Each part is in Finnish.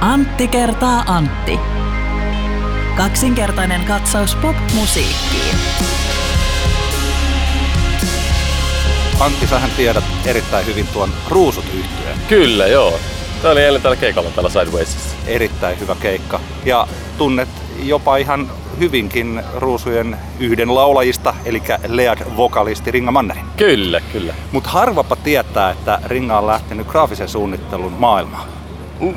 Antti kertaa Antti. Kaksinkertainen katsaus pop-musiikkiin. Antti, sähän tiedät erittäin hyvin tuon ruusut yhtyeen. Kyllä, joo. Tämä oli eilen tällä keikalla täällä Sidewaysissa. Erittäin hyvä keikka. Ja tunnet jopa ihan hyvinkin ruusujen yhden laulajista, eli Lead-vokalisti Ringa Mannerin. Kyllä, kyllä. Mutta harvapa tietää, että Ringa on lähtenyt graafisen suunnittelun maailmaan. Mm,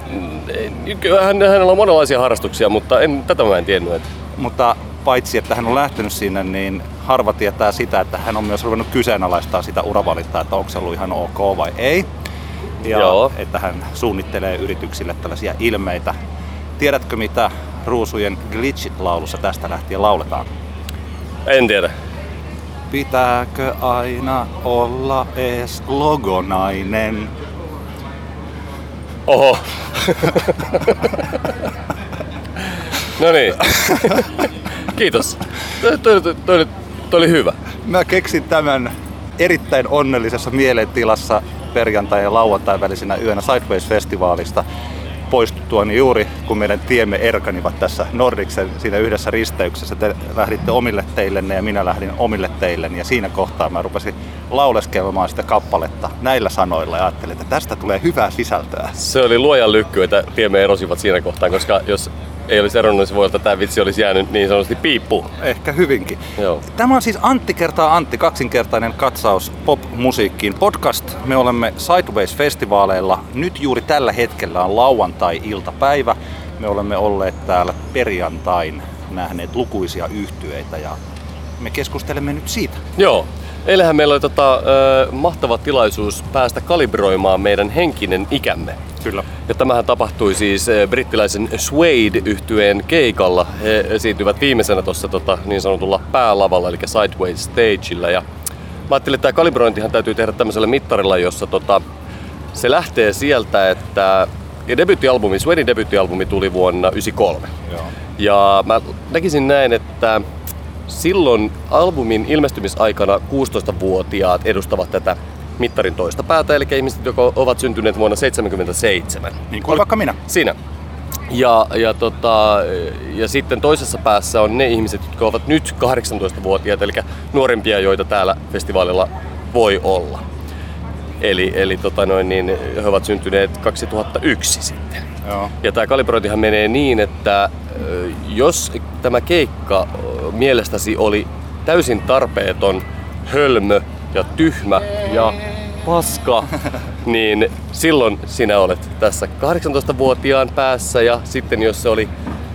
hän, hänellä on monenlaisia harrastuksia, mutta en, tätä mä en tiennyt. Että... Mutta paitsi, että hän on lähtenyt sinne, niin harva tietää sitä, että hän on myös ruvennut kyseenalaistaa sitä uravalintaa, että onko se ollut ihan ok vai ei. Ja Joo. että hän suunnittelee yrityksille tällaisia ilmeitä. Tiedätkö mitä Ruusujen Glitchit-laulussa tästä lähtien lauletaan? En tiedä. Pitääkö aina olla ees logonainen? Oho. no niin. Kiitos. Toi, toi, toi, toi, toi oli hyvä. Mä keksin tämän erittäin onnellisessa mielentilassa perjantai- ja lauantai välisenä yönä Sideways-festivaalista poistuttuani juuri, kun meidän tiemme erkanivat tässä Nordiksen siinä yhdessä risteyksessä. Te lähditte omille teillenne ja minä lähdin omille teilleni ja siinä kohtaa mä rupesin lauleskelemaan sitä kappaletta näillä sanoilla ja ajattelin, että tästä tulee hyvää sisältöä. Se oli luojan lykky, että tiemme erosivat siinä kohtaa, koska jos ei olisi eronnut, niin se voi olla, että tämä vitsi olisi jäänyt niin sanotusti piippuun. Ehkä hyvinkin. Joo. Tämä on siis Antti kertaa Antti, kaksinkertainen katsaus pop-musiikkiin. Podcast, me olemme Sideways-festivaaleilla. Nyt juuri tällä hetkellä on lauantai-iltapäivä. Me olemme olleet täällä perjantain nähneet lukuisia yhtyeitä ja me keskustelemme nyt siitä. Joo. Eilähän meillä oli tota, ö, mahtava tilaisuus päästä kalibroimaan meidän henkinen ikämme. Kyllä. Ja tämähän tapahtui siis brittiläisen suede yhtyeen keikalla. He esiintyvät viimeisenä tuossa tota, niin sanotulla päälavalla, eli Sideways Stageillä. Ja mä ajattelin, että tämä kalibrointihan täytyy tehdä tämmöisellä mittarilla, jossa tota, se lähtee sieltä, että ja debyyttialbumi, Suedin debyyttialbumi tuli vuonna 1993. Joo. Ja mä näkisin näin, että silloin albumin ilmestymisaikana 16-vuotiaat edustavat tätä mittarin toista päätä, eli ihmiset, jotka ovat syntyneet vuonna 1977. Niin kuin vaikka minä. Siinä. Ja, ja, tota, ja sitten toisessa päässä on ne ihmiset, jotka ovat nyt 18-vuotiaita, eli nuorempia, joita täällä festivaalilla voi olla. Eli, eli tota noin, niin he ovat syntyneet 2001 sitten. Joo. Ja tämä kalibrointihan menee niin, että jos tämä keikka mielestäsi oli täysin tarpeeton, hölmö ja tyhmä ja paska, niin silloin sinä olet tässä 18-vuotiaan päässä ja sitten jos se oli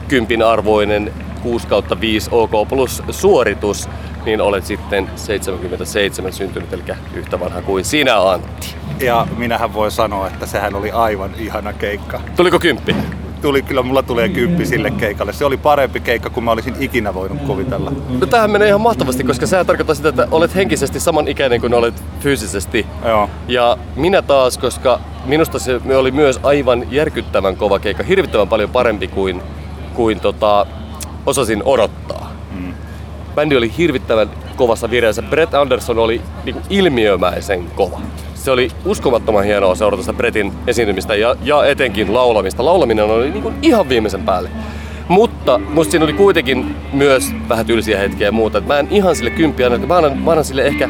kympin arvoinen 6 kautta 5 OK plus suoritus, niin olet sitten 77 syntynyt, eli yhtä vanha kuin sinä Antti. Ja minähän voin sanoa, että sehän oli aivan ihana keikka. Tuliko kymppi? Tuli, kyllä mulla tulee kymppi sille keikalle. Se oli parempi keikka kuin mä olisin ikinä voinut kuvitella. No tämähän menee ihan mahtavasti, koska sehän tarkoittaa sitä, että olet henkisesti saman ikäinen kuin olet fyysisesti. Joo. Ja minä taas, koska minusta se oli myös aivan järkyttävän kova keikka, hirvittävän paljon parempi kuin, kuin tota, osasin odottaa. Mm. Bändi oli hirvittävän kovassa vireessä. Brett Anderson oli niinku ilmiömäisen kova. Se oli uskomattoman hienoa seurata sitä Brettin esiintymistä ja, ja etenkin laulamista. Laulaminen oli niinku ihan viimeisen päälle. Mutta musta siinä oli kuitenkin myös vähän tylsiä hetkiä ja muuta. Et mä en ihan sille kymppiä mä annan, mä annan sille ehkä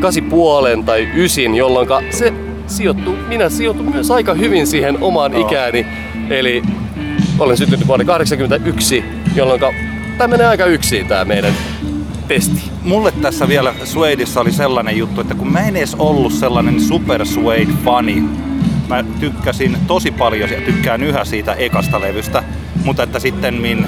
kasi puolen tai ysin, jolloin se sijoittuu, minä sijoitun myös aika hyvin siihen omaan Joo. ikääni. Eli olen syntynyt vuonna 1981, jolloin tämä menee aika yksin tämä meidän testi. Mulle tässä vielä Suedeissa oli sellainen juttu, että kun mä en edes ollut sellainen super Suede-fani, mä tykkäsin tosi paljon ja tykkään yhä siitä ekasta levystä, mutta että sitten min,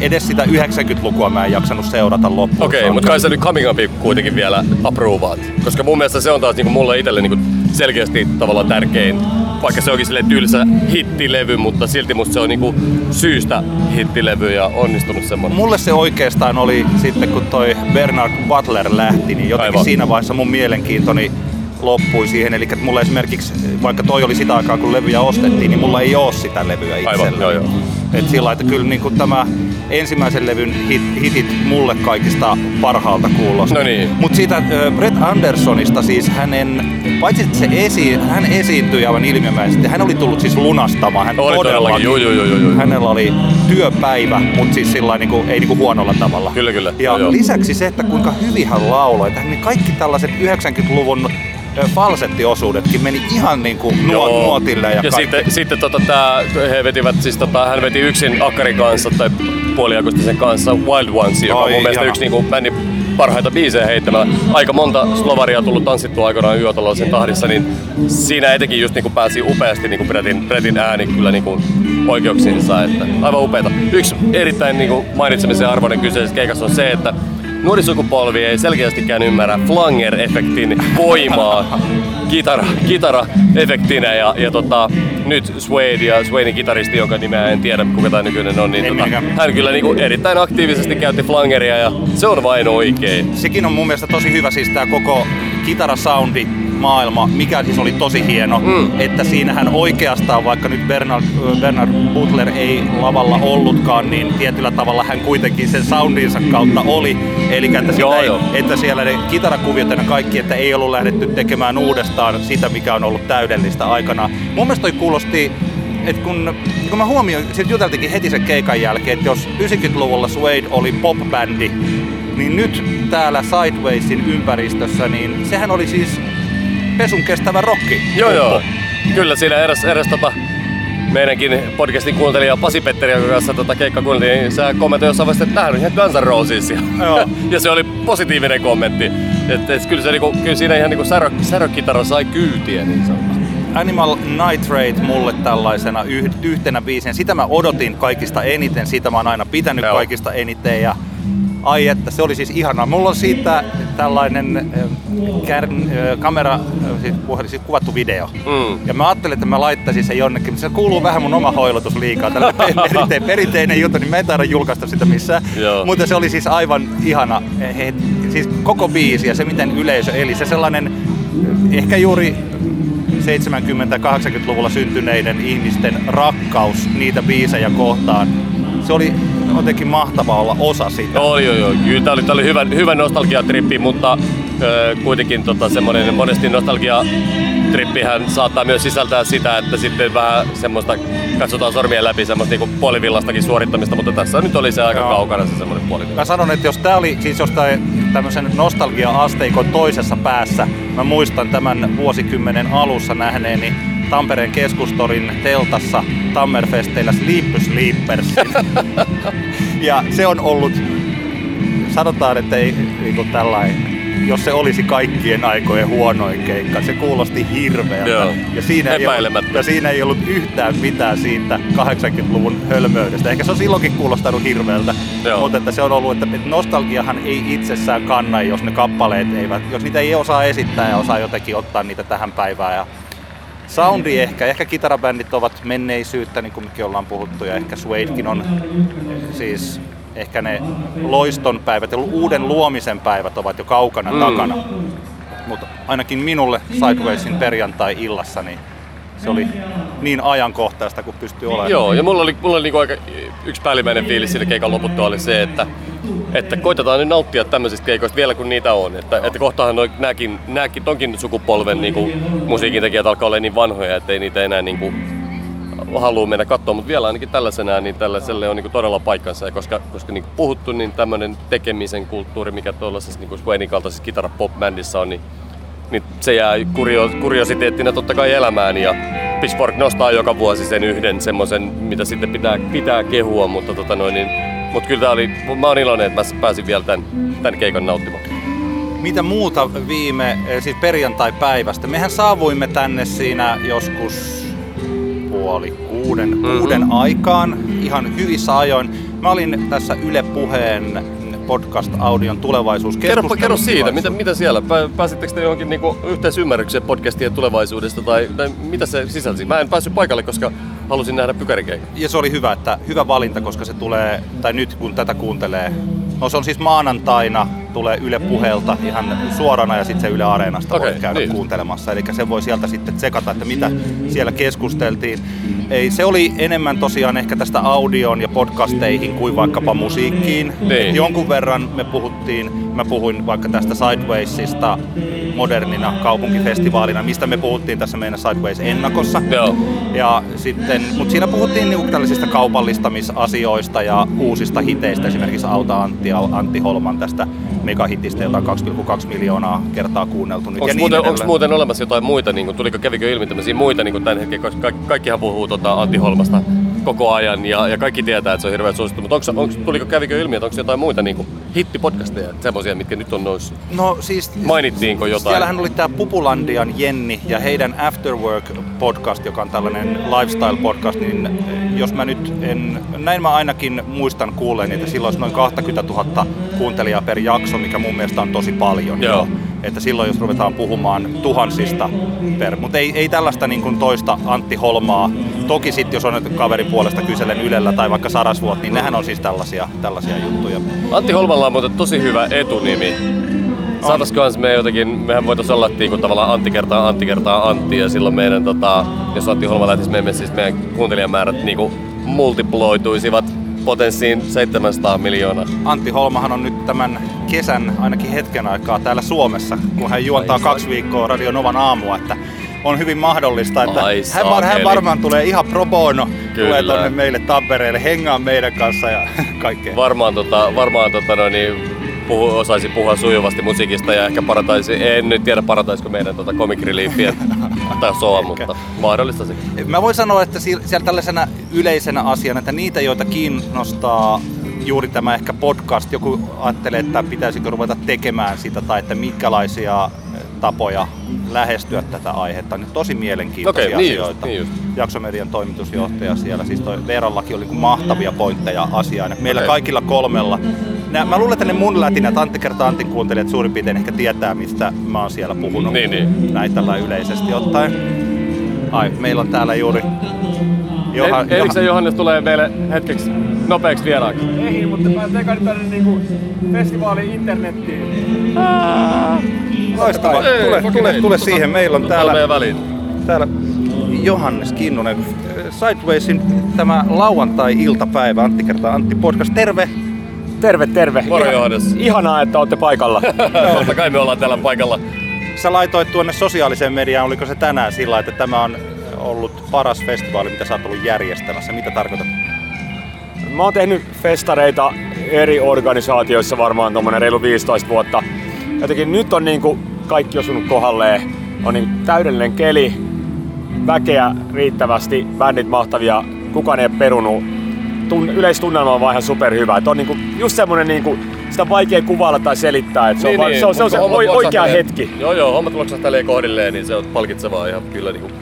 edes sitä 90-lukua mä en jaksanut seurata loppuun. Okei, okay, mutta kai sä nyt Coming Upin kuitenkin vielä approvaat. Koska mun mielestä se on taas niinku mulle itselle niinku selkeästi tavallaan tärkein. Vaikka se onkin sille tylsä hittilevy, mutta silti musta se on niinku syystä hittilevy ja onnistunut semmonen. Mulle se oikeastaan oli sitten, kun toi Bernard Butler lähti, niin jotenkin Aivan. siinä vaiheessa mun mielenkiintoni loppui siihen. Eli mulla esimerkiksi, vaikka toi oli sitä aikaa, kun levyjä ostettiin, niin mulla ei oo sitä levyä itsellä. Aivan, joo joo. Et sillä että kyllä niin kuin tämä ensimmäisen levyn hit, hitit mulle kaikista parhaalta kuulosti. No niin. Mutta siitä Brett Andersonista siis hänen, paitsi että se esi, hän esiintyi aivan ilmiömäisesti, hän oli tullut siis lunastamaan. Hän Oli todellakin, joo, joo, joo, joo. Hänellä oli työpäivä, mutta siis sillä niin kuin, ei niin kuin huonolla tavalla. Kyllä, kyllä. Ja Joo, joo. lisäksi se, että kuinka hyvin hän lauloi, että niin kaikki tällaiset 90-luvun ö, falsettiosuudetkin meni ihan niin kuin nuotille. Ja, ja kaikki. sitten, sitten tota, tää, he vetivät, siis tota, hän veti yksin Akkarin kanssa tai puoliakustisen kanssa Wild Ones, joka on mun mielestä ihana. yksi niinku, bändin parhaita biisejä heittämällä. Aika monta slovaria tullut tanssittua aikanaan yötalolla sen tahdissa, niin siinä etenkin just niinku pääsi upeasti niinku Bretin, Bretin ääni kyllä niinku oikeuksiinsa. Että aivan upeeta. Yksi erittäin niinku mainitsemisen arvoinen kyseisessä keikassa on se, että nuori sukupolvi ei selkeästikään ymmärrä flanger-efektin voimaa kitara, kitara-efektinä ja, ja tota, nyt Suede ja Suedin kitaristi, jonka nimeä en tiedä kuka tämä nykyinen on, niin tota, hän kyllä niinku erittäin aktiivisesti käytti flangeria ja se on vain oikein. Sekin on mun mielestä tosi hyvä siis tää koko kitarasoundi maailma, mikä siis oli tosi hieno, Mm. että siinähän oikeastaan, vaikka nyt Bernard, Bernard Butler ei lavalla ollutkaan, niin tietyllä tavalla hän kuitenkin sen soundinsa kautta oli. Eli että, Joo, ei, joo. että siellä ne kitarakuviot ja kaikki, että ei ollut lähdetty tekemään uudestaan sitä, mikä on ollut täydellistä aikana. Mun mielestä toi kuulosti että kun, kun mä huomioin, siitä juteltikin heti sen keikan jälkeen, että jos 90-luvulla Suede oli pop-bändi, niin nyt täällä Sidewaysin ympäristössä, niin sehän oli siis pesun kestävä rokki. Joo joo. Kyllä siinä eräs, eräs tota, meidänkin podcastin kuuntelija Pasi Petteri, jonka kanssa tota keikka kuunneltiin, niin sä kommentoi jossain vaiheessa, että on ihan Guns N'. Ja, Joo. ja se oli positiivinen kommentti. Et, et, kyllä, se, niinku, kyllä siinä ihan niinku särö, särökitara sai kyytiä niin sanotusti. Animal Nitrate mulle tällaisena yh- yhtenä biisinä. Sitä mä odotin kaikista eniten, siitä mä oon aina pitänyt Joo. kaikista eniten. Ja ai että, se oli siis ihanaa. Mulla on siitä tällainen äh, kärn, äh, kamera, äh, siis, siis kuvattu video. Mm. Ja mä ajattelin, että mä laittaisin sen jonnekin, mutta se kuuluu vähän mun oma hoilotus liikaa. Tällainen pe- perinte- perinteinen juttu, niin mä en taida julkaista sitä missään. Joo. Mutta se oli siis aivan ihana. He, siis koko biisi ja se miten yleisö eli se sellainen ehkä juuri 70-80-luvulla syntyneiden ihmisten rakkaus niitä biisejä kohtaan. Se oli jotenkin mahtava olla osa sitä. Oli joo joo, kyllä tää oli, tää oli hyvä, hyvä nostalgiatrippi, mutta ö, kuitenkin tota, semmonen, monesti nostalgiatrippihän saattaa myös sisältää sitä, että sitten vähän semmoista, katsotaan sormien läpi semmoista niinku puolivillastakin suorittamista, mutta tässä nyt oli se aika Joo. kaukana se semmoinen puolivilla. Mä sanon, että jos tää oli siis jostain tämmöisen nostalgia-asteikon toisessa päässä, mä muistan tämän vuosikymmenen alussa nähneeni Tampereen keskustorin teltassa Tammerfesteillä Sleep Sleepersin. ja se on ollut, sanotaan, että ei niinku tällainen, jos se olisi kaikkien aikojen huonoin keikka, se kuulosti hirveältä. Joo, Ja siinä, ei ollut, ja siinä ei ollut yhtään mitään siitä 80-luvun hölmöydestä. Ehkä se on silloinkin kuulostanut hirveältä, Joo. mutta että se on ollut, että että nostalgiahan ei itsessään kanna, jos ne kappaleet eivät, jos niitä ei osaa esittää ja osaa jotenkin ottaa niitä tähän päivään. Ja soundi ehkä, ehkä kitarabändit ovat menneisyyttä, niin kuin mekin ollaan puhuttu, ja ehkä Suedekin on siis ehkä ne loiston päivät ja uuden luomisen päivät ovat jo kaukana Mm. takana. Mutta ainakin minulle Sidewaysin perjantai-illassa, niin se oli niin ajankohtaista kuin pystyy olemaan. Joo, ja mulla oli, mulla oli niinku aika yksi päällimmäinen fiilis siinä keikan loputtua oli se, että, että koitetaan nyt nauttia tämmöisistä keikoista vielä kun niitä on. Että, että kohtahan noi, nääkin, nääkin, tonkin sukupolven niinku, musiikintekijät alkaa olla niin vanhoja, että ei niitä enää niinku, halua mennä katsomaan, mutta vielä ainakin tällaisena, niin tällaiselle on niinku todella paikkansa. Ja koska, koska niinku puhuttu, niin tämmöinen tekemisen kulttuuri, mikä tuollaisessa niinku Swainin kaltaisessa kitara pop bändissä on, niin niin se jää kurio, kuriositeettina totta kai elämään ja Pitchfork nostaa joka vuosi sen yhden semmoisen, mitä sitten pitää, pitää kehua, mutta tota noin, niin, mut kyllä tää oli, mä oon iloinen, että mä pääsin vielä tämän, tämän keikan nauttimaan. Mitä muuta viime, eh, siis perjantai-päivästä? Mehän saavuimme tänne siinä joskus puoli kuuden, Mhm. kuuden aikaan, ihan hyvissä ajoin. Mä olin tässä Yle Puheen podcast-audion tulevaisuus Kerro, kerro siitä, mitä, mitä siellä? Pää- Pääsittekö te johonkin niinku yhteisymmärrykseen podcastien tulevaisuudesta tai, tai mitä se sisälsi? Mä en päässyt paikalle, koska halusin nähdä pykärikeikan. Ja se oli hyvä, että hyvä valinta, koska se tulee, tai nyt kun tätä kuuntelee, no se on siis maanantaina, tulee Yle Puheelta ihan suorana ja sitten se Yle Areenasta Okei, voi käydä niin. kuuntelemassa. Eli se voi sieltä sitten tsekata, että mitä siellä keskusteltiin. ei, se oli enemmän tosiaan ehkä tästä audioon ja podcasteihin kuin vaikkapa musiikkiin. Niin. Jonkun verran me puhuttiin, mä puhuin vaikka tästä Sidewaysista modernina kaupunkifestivaalina, mistä me puhuttiin tässä meidän Sideways-ennakossa. Joo. Ja sitten, mutta siinä puhuttiin niinku tällaisista kaupallistamisasioista ja uusista hiteistä, esimerkiksi Auta Antti Antti Holman tästä megahitistä, jota on 2,2 miljoonaa kertaa kuunneltu nyt. Onko niin muuten, onks muuten olemassa jotain muita, niin kuin, tuliko, kävikö ilmi tämmöisiä muita niin kuin tämän hetken, koska kaikki, kaikkihan puhuu tota Antti Holmasta koko ajan ja, ja kaikki tietää, että se on hirveän suosittu, mutta onko, onko, tuliko, kävikö ilmi, että onko jotain muita niin kuin, hittipodcasteja, semmoisia, mitkä nyt on noussut? No siis... Mainittiinko jotain? Siellähän oli tämä Pupulandian Jenni ja heidän Afterwork podcast, joka on tällainen lifestyle podcast, niin eh, jos mä nyt en, näin mä ainakin muistan kuulleen, että silloin olisi noin 20 000 kuuntelijaa per jakso, mikä mun mielestä on tosi paljon. Joo. Että silloin jos ruvetaan puhumaan tuhansista per, mutta ei, ei tällaista niin kuin toista Antti Holmaa. Toki sitten jos on nyt kaverin puolesta kyselen Ylellä tai vaikka Sarasvuot, niin nehän on siis tällaisia, tällaisia juttuja. Antti Holmalla on muuten tosi hyvä etunimi. Saataisiko me jotenkin, mehän voitaisiin olla niin kuin tavallaan Antti kertaa Antti kertaa Antti ja silloin meidän, tota, jos Antti Holma lähtisi meemme, siis meidän kuuntelijamäärät niin kuin multiploituisivat potenssiin 700 miljoonaa. Antti Holmahan on nyt tämän kesän ainakin hetken aikaa täällä Suomessa, kun hän juontaa Ai kaksi viikkoa Radio Novan aamua, että on hyvin mahdollista, että Ai hän, var, hän varmaan tulee ihan pro bono, Kyllä. tulee tonne meille Tampereelle, hengaa meidän kanssa ja kaikkea. Varmaan, tota, varmaan tota, no, niin, puhu, osaisi puhua sujuvasti musiikista ja ehkä parantaisi, en nyt tiedä parantaisiko meidän tota comic reliefien tasoa, mutta mahdollista se. Mä voin sanoa, että si- siellä tällaisena yleisenä asiana, että niitä, joita kiinnostaa juuri tämä ehkä podcast, joku ajattelee, että pitäisikö ruveta tekemään sitä tai että minkälaisia tapoja lähestyä tätä aihetta, niin tosi mielenkiintoisia Okei, niin just, asioita. niin just. Jaksomedian toimitusjohtaja siellä, siis toi Veerallakin oli niin mahtavia pointteja asiaan. Meillä Okei. kaikilla kolmella. Nää, mä luulen, että ne mun lätinät, Antti kertaa Antin kuuntelijat suurin piirtein ehkä tietää, mistä mä oon siellä puhunut. Niin, niin. Näin tällä yleisesti ottaen. Ai, meillä on täällä juuri Joha, Johan, Eriksen Johannes tulee meille hetkeksi nopeaksi vieraaksi. Ei, mutta mä tekan tänne niinku festivaali internettiin. Loistavaa. Ei, Tule, tule, tule tota, siihen. Meillä on Täällä täällä Johannes Kinnunen. Sidewaysin tämä lauantai-iltapäivä. Antti kertaa Antti podcast. Terve! Terve, terve. Moro, Ihan- Johannes. Ihanaa, että olette paikalla. Totta kai me ollaan täällä paikalla. Sä laitoit tuonne sosiaaliseen mediaan, oliko se tänään sillä, että tämä on ollut paras festivaali, mitä sä oot ollut järjestämässä. Mitä tarkoitat? Mä oon tehnyt festareita eri organisaatioissa varmaan tuommoinen reilu 15 vuotta. Jotenkin nyt on niinku kaikki osunut kohdalleen. On niinku täydellinen keli, väkeä riittävästi, bändit mahtavia, kukaan ei perunut. Tun, yleistunnelma on vaan ihan superhyvä. Et on niinku just semmonen niinku, sitä on vaikea kuvailla tai selittää. Et se, on vaan, se on se, on se oikea hetki. Joo joo, hommat loksahtelee kohdilleen, niin se on palkitsevaa ihan kyllä niin kuin,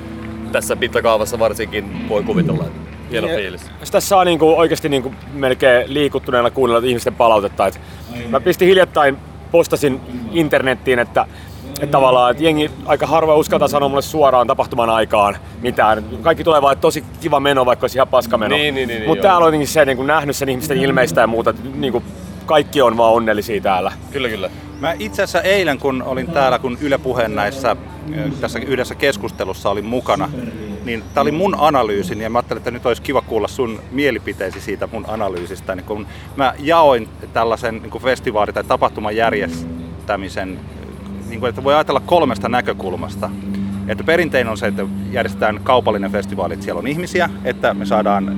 tässä mittakaavassa varsinkin voi kuvitella. että Hieno Ja- fiilis. Tässä saa niinku oikeasti niinku melkein liikuttuneena kuunnella ihmisten palautetta. Et mä pistin hiljattain, postasin internettiin, että, että tavallaan että jengi aika harva uskaltaa sanoa mulle suoraan tapahtuman aikaan mitään. Kaikki tulee vaan, että tosi kiva meno, vaikka olisi ihan paska meno. Niin, niin, niin, Mutta täällä on jotenkin se niin kuin nähnyt sen ihmisten ilmeistä ja muuta, että niin kuin kaikki on vaan onnellisia täällä. Kyllä kyllä. Mä itse asiassa eilen, kun olin täällä, kun Yle Puheen näissä, tässä yhdessä keskustelussa olin mukana, niin tämä oli mun analyysin ja mä ajattelin, että nyt olisi kiva kuulla sun mielipiteesi siitä mun analyysistä. Niin kun mä jaoin tällaisen niin kuin festivaali- tai tapahtuman järjestämisen, niin kuin, että voi ajatella kolmesta näkökulmasta. Että perinteinen on se, että järjestetään kaupallinen festivaali, että siellä on ihmisiä, että me saadaan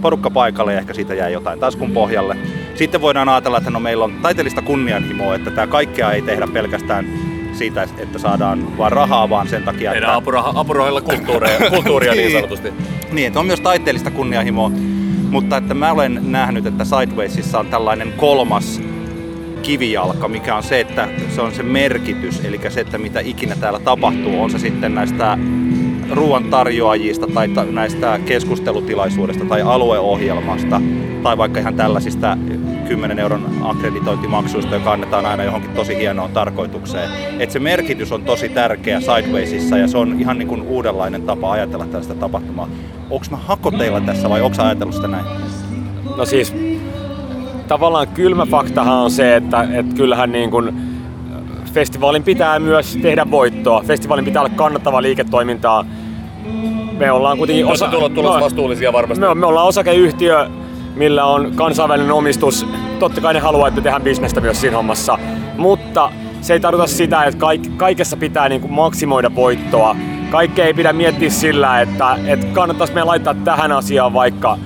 porukka paikalle ja ehkä siitä jää jotain taskun pohjalle. Sitten voidaan ajatella, että no meillä on taiteellista kunnianhimoa, että tämä kaikkea ei tehdä pelkästään siitä, että saadaan vaan rahaa, vaan sen takia, Meidän että... apuraha, apurahoilla kulttuuria, kulttuuria niin sanotusti. Niin, että on myös taiteellista kunnianhimoa, mutta että mä olen nähnyt, että Sidewaysissa on tällainen kolmas kivijalka, mikä on se, että se on se merkitys, eli se, että mitä ikinä täällä tapahtuu, on se sitten näistä ruoan tarjoajista tai ta- näistä keskustelutilaisuudesta tai alueohjelmasta tai vaikka ihan tällaisista 10 euron akkreditointimaksuista, joka annetaan aina johonkin tosi hienoon tarkoitukseen. Et se merkitys on tosi tärkeä Sidewaysissa ja se on ihan niin kuin uudenlainen tapa ajatella tällaista tapahtumaa. Onko mä hakoteilla tässä vai onko ajatellut sitä näin? No siis tavallaan kylmä faktahan on se, että, että kyllähän niin kuin festivaalin pitää myös tehdä voittoa. Festivaalin pitää olla kannattavaa liiketoimintaa. me ollaan kuitenkin Osa, tulos, tulosvastuullisia varmasti. Me, me ollaan osakeyhtiö, millä on kansainvälinen omistus. Totta kai ne haluaa, että tehdään bisnestä myös siinä hommassa. Mutta se ei tarkoita sitä, että kaik, kaikessa pitää niin kuin maksimoida voittoa. Kaikkea ei pidä miettiä sillä, että, että kannattaisi me laittaa tähän asiaan vaikka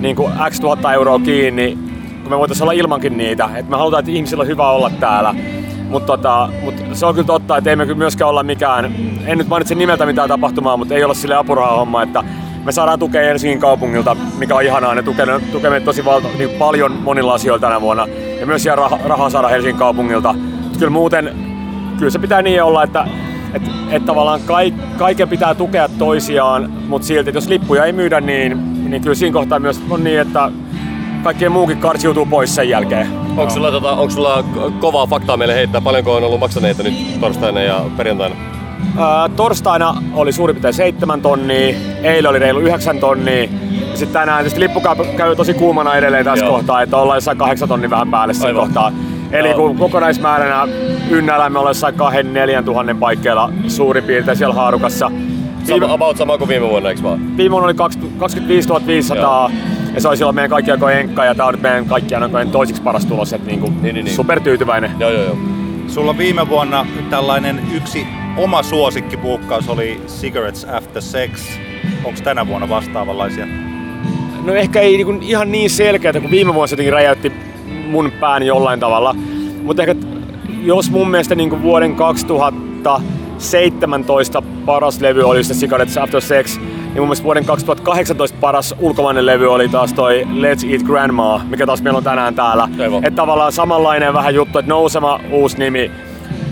niin kuin x tuhatta euroa kiinni, kun me voitaisiin olla ilmankin niitä. Et me halutaan, että ihmisillä on hyvä olla täällä. Mutta tota, mut se on kyllä totta, että ei me myöskään olla mikään, en nyt mainitse nimeltä mitään tapahtumaa, mutta ei olla sille apuraha-homma, että me saadaan tukea Helsingin kaupungilta, mikä on ihanaa. Ne tukee, tukee meitä tosi valta, niin paljon monilla asioilla tänä vuonna. Ja myös siellä rahaa raha saada Helsingin kaupungilta. Mutta kyllä muuten, kyllä se pitää niin olla, että et, et tavallaan kaik, kaiken pitää tukea toisiaan, mutta silti, että jos lippuja ei myydä, niin, niin kyllä siinä kohtaa myös on niin, että kaikkien muukin karsiutuu pois sen jälkeen. Onko sulla, tota, onko sulla kovaa faktaa meille heittää? Paljonko on ollut maksaneita nyt torstaina ja perjantaina? Ää, torstaina oli suurin piirtein 7 tonnia, eilen oli reilu 9 tonnia. Ja sitten tänään tietysti lippu käy tosi kuumana edelleen tässä Joo. kohtaa, että ollaan jossain 8 tonnin vähän päälle siinä kohtaa. Eli kun kokonaismääränä ynnällä me ollaan jossain 2-4 tuhannen paikkeilla suurin piirtein siellä haarukassa. Viime, about sama kuin viime vuonna, eikö vaan? Viime vuonna oli 25 500 Joo. Ja se oli silloin meidän kaikki aikojen enkka ja tämä on meidän kaikkien aikojen toisiksi paras tulos, että niinku niin, niin, niin. supertyytyväinen. Joo, joo, joo. Sulla viime vuonna tällainen yksi oma suosikkipuukkaus oli Cigarettes After Sex. Onko tänä vuonna vastaavanlaisia? No ehkä ei niinku ihan niin selkeää, kun viime vuonna se jotenkin räjäytti mun pään jollain tavalla. Mutta ehkä jos mun mielestä niinku vuoden 2017 paras levy oli se Cigarettes After Sex, niin mun mielestä vuoden 2018 paras ulkomainen levy oli taas toi Let's Eat Grandma, mikä taas meillä on tänään täällä. Että tavallaan samanlainen vähän juttu, että nousema uusi nimi,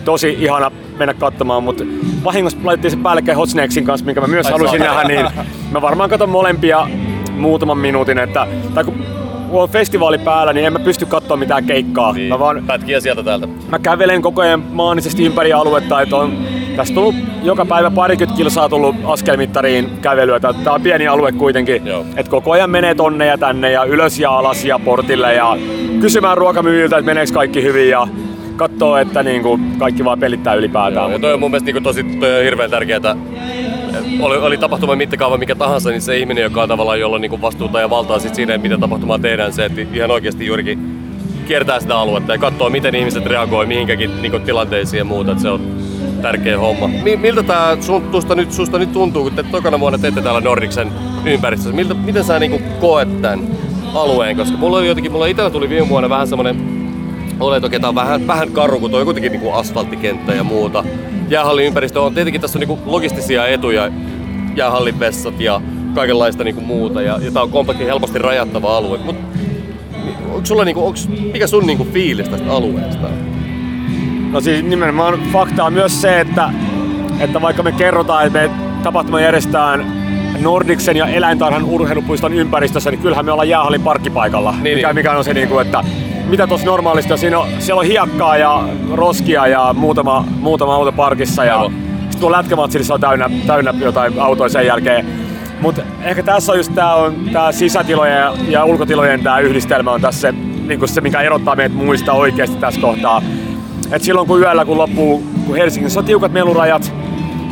tosi ihana mennä katsomaan, mutta vahingossa laitettiin se päällekkäin Hot Snakesin kanssa, minkä mä myös Ai halusin nähdä, niin mä varmaan katson molempia muutaman minuutin, että, tai kun on festivaali päällä, niin en mä pysty katsoa mitään keikkaa. Niin, mä vaan, pätkiä sieltä täältä. Mä kävelen koko ajan maanisesti ympäri aluetta, että on Tästä tullut joka päivä parikymmentä kilsaa tullut askelmittariin kävelyä. Tää on pieni alue kuitenkin. että koko ajan menee tonne ja tänne ja ylös ja alas ja portille ja kysymään ruokamyyjiltä, että meneekö kaikki hyvin ja katsoo, että niinku kaikki vaan pelittää ylipäätään. Joo, ja toi on mun mielestä niinku tosi toi on hirveän tärkeää, oli, oli tapahtuman mittakaava mikä tahansa, niin se ihminen, joka on tavallaan jolla on niinku vastuuta ja valtaa sit siinä, miten tapahtumaa tehdään, se, että ihan oikeasti juurikin kiertää sitä aluetta ja katsoo, miten ihmiset reagoi mihinkäkin niinku tilanteisiin ja muuta. Että se on tärkeä homma. Miltä tää susta nyt, susta nyt tuntuu, kun te tokana vuonna teette täällä Nordiksen ympäristössä? Miltä, miten sä niinku koet tämän alueen? Koska mulla oli jotenkin, mulla itsellä tuli viime vuonna vähän semmonen ole, että okei, on vähän, vähän karu, kun toi kuitenkin niinku asfalttikenttä ja muuta. Jäähallin ympäristö on tietenkin tässä on niinku logistisia etuja, jäähallin vessat ja kaikenlaista niinku muuta. Ja, ja tää on kompakti helposti rajattava alue. Mut, onko sulla niinku, onks, mikä sun niinku fiilis tästä alueesta? No siis nimenomaan faktaa myös se, että, että vaikka me kerrotaan, että me tapahtuma järjestetään Nordiksen ja eläintarhan urheilupuiston ympäristössä, niin kyllähän me ollaan jäähallin parkkipaikalla. Niin, mikä, niin. mikä on se, niin kuin, että mitä tuossa normaalisti on, siinä on, siellä on hiekkaa ja roskia ja muutama, muutama auto parkissa ja sitten tuo lätkämatsilla on täynnä, täynnä jotain autoja sen jälkeen. Mutta ehkä tässä on just tää, on, tää sisätilojen ja, ja ulkotilojen tää yhdistelmä on tässä se, niin se, mikä erottaa meitä muista oikeasti tässä kohtaa. Et silloin kun yöllä kun loppuu, kun Helsingissä on tiukat melurajat,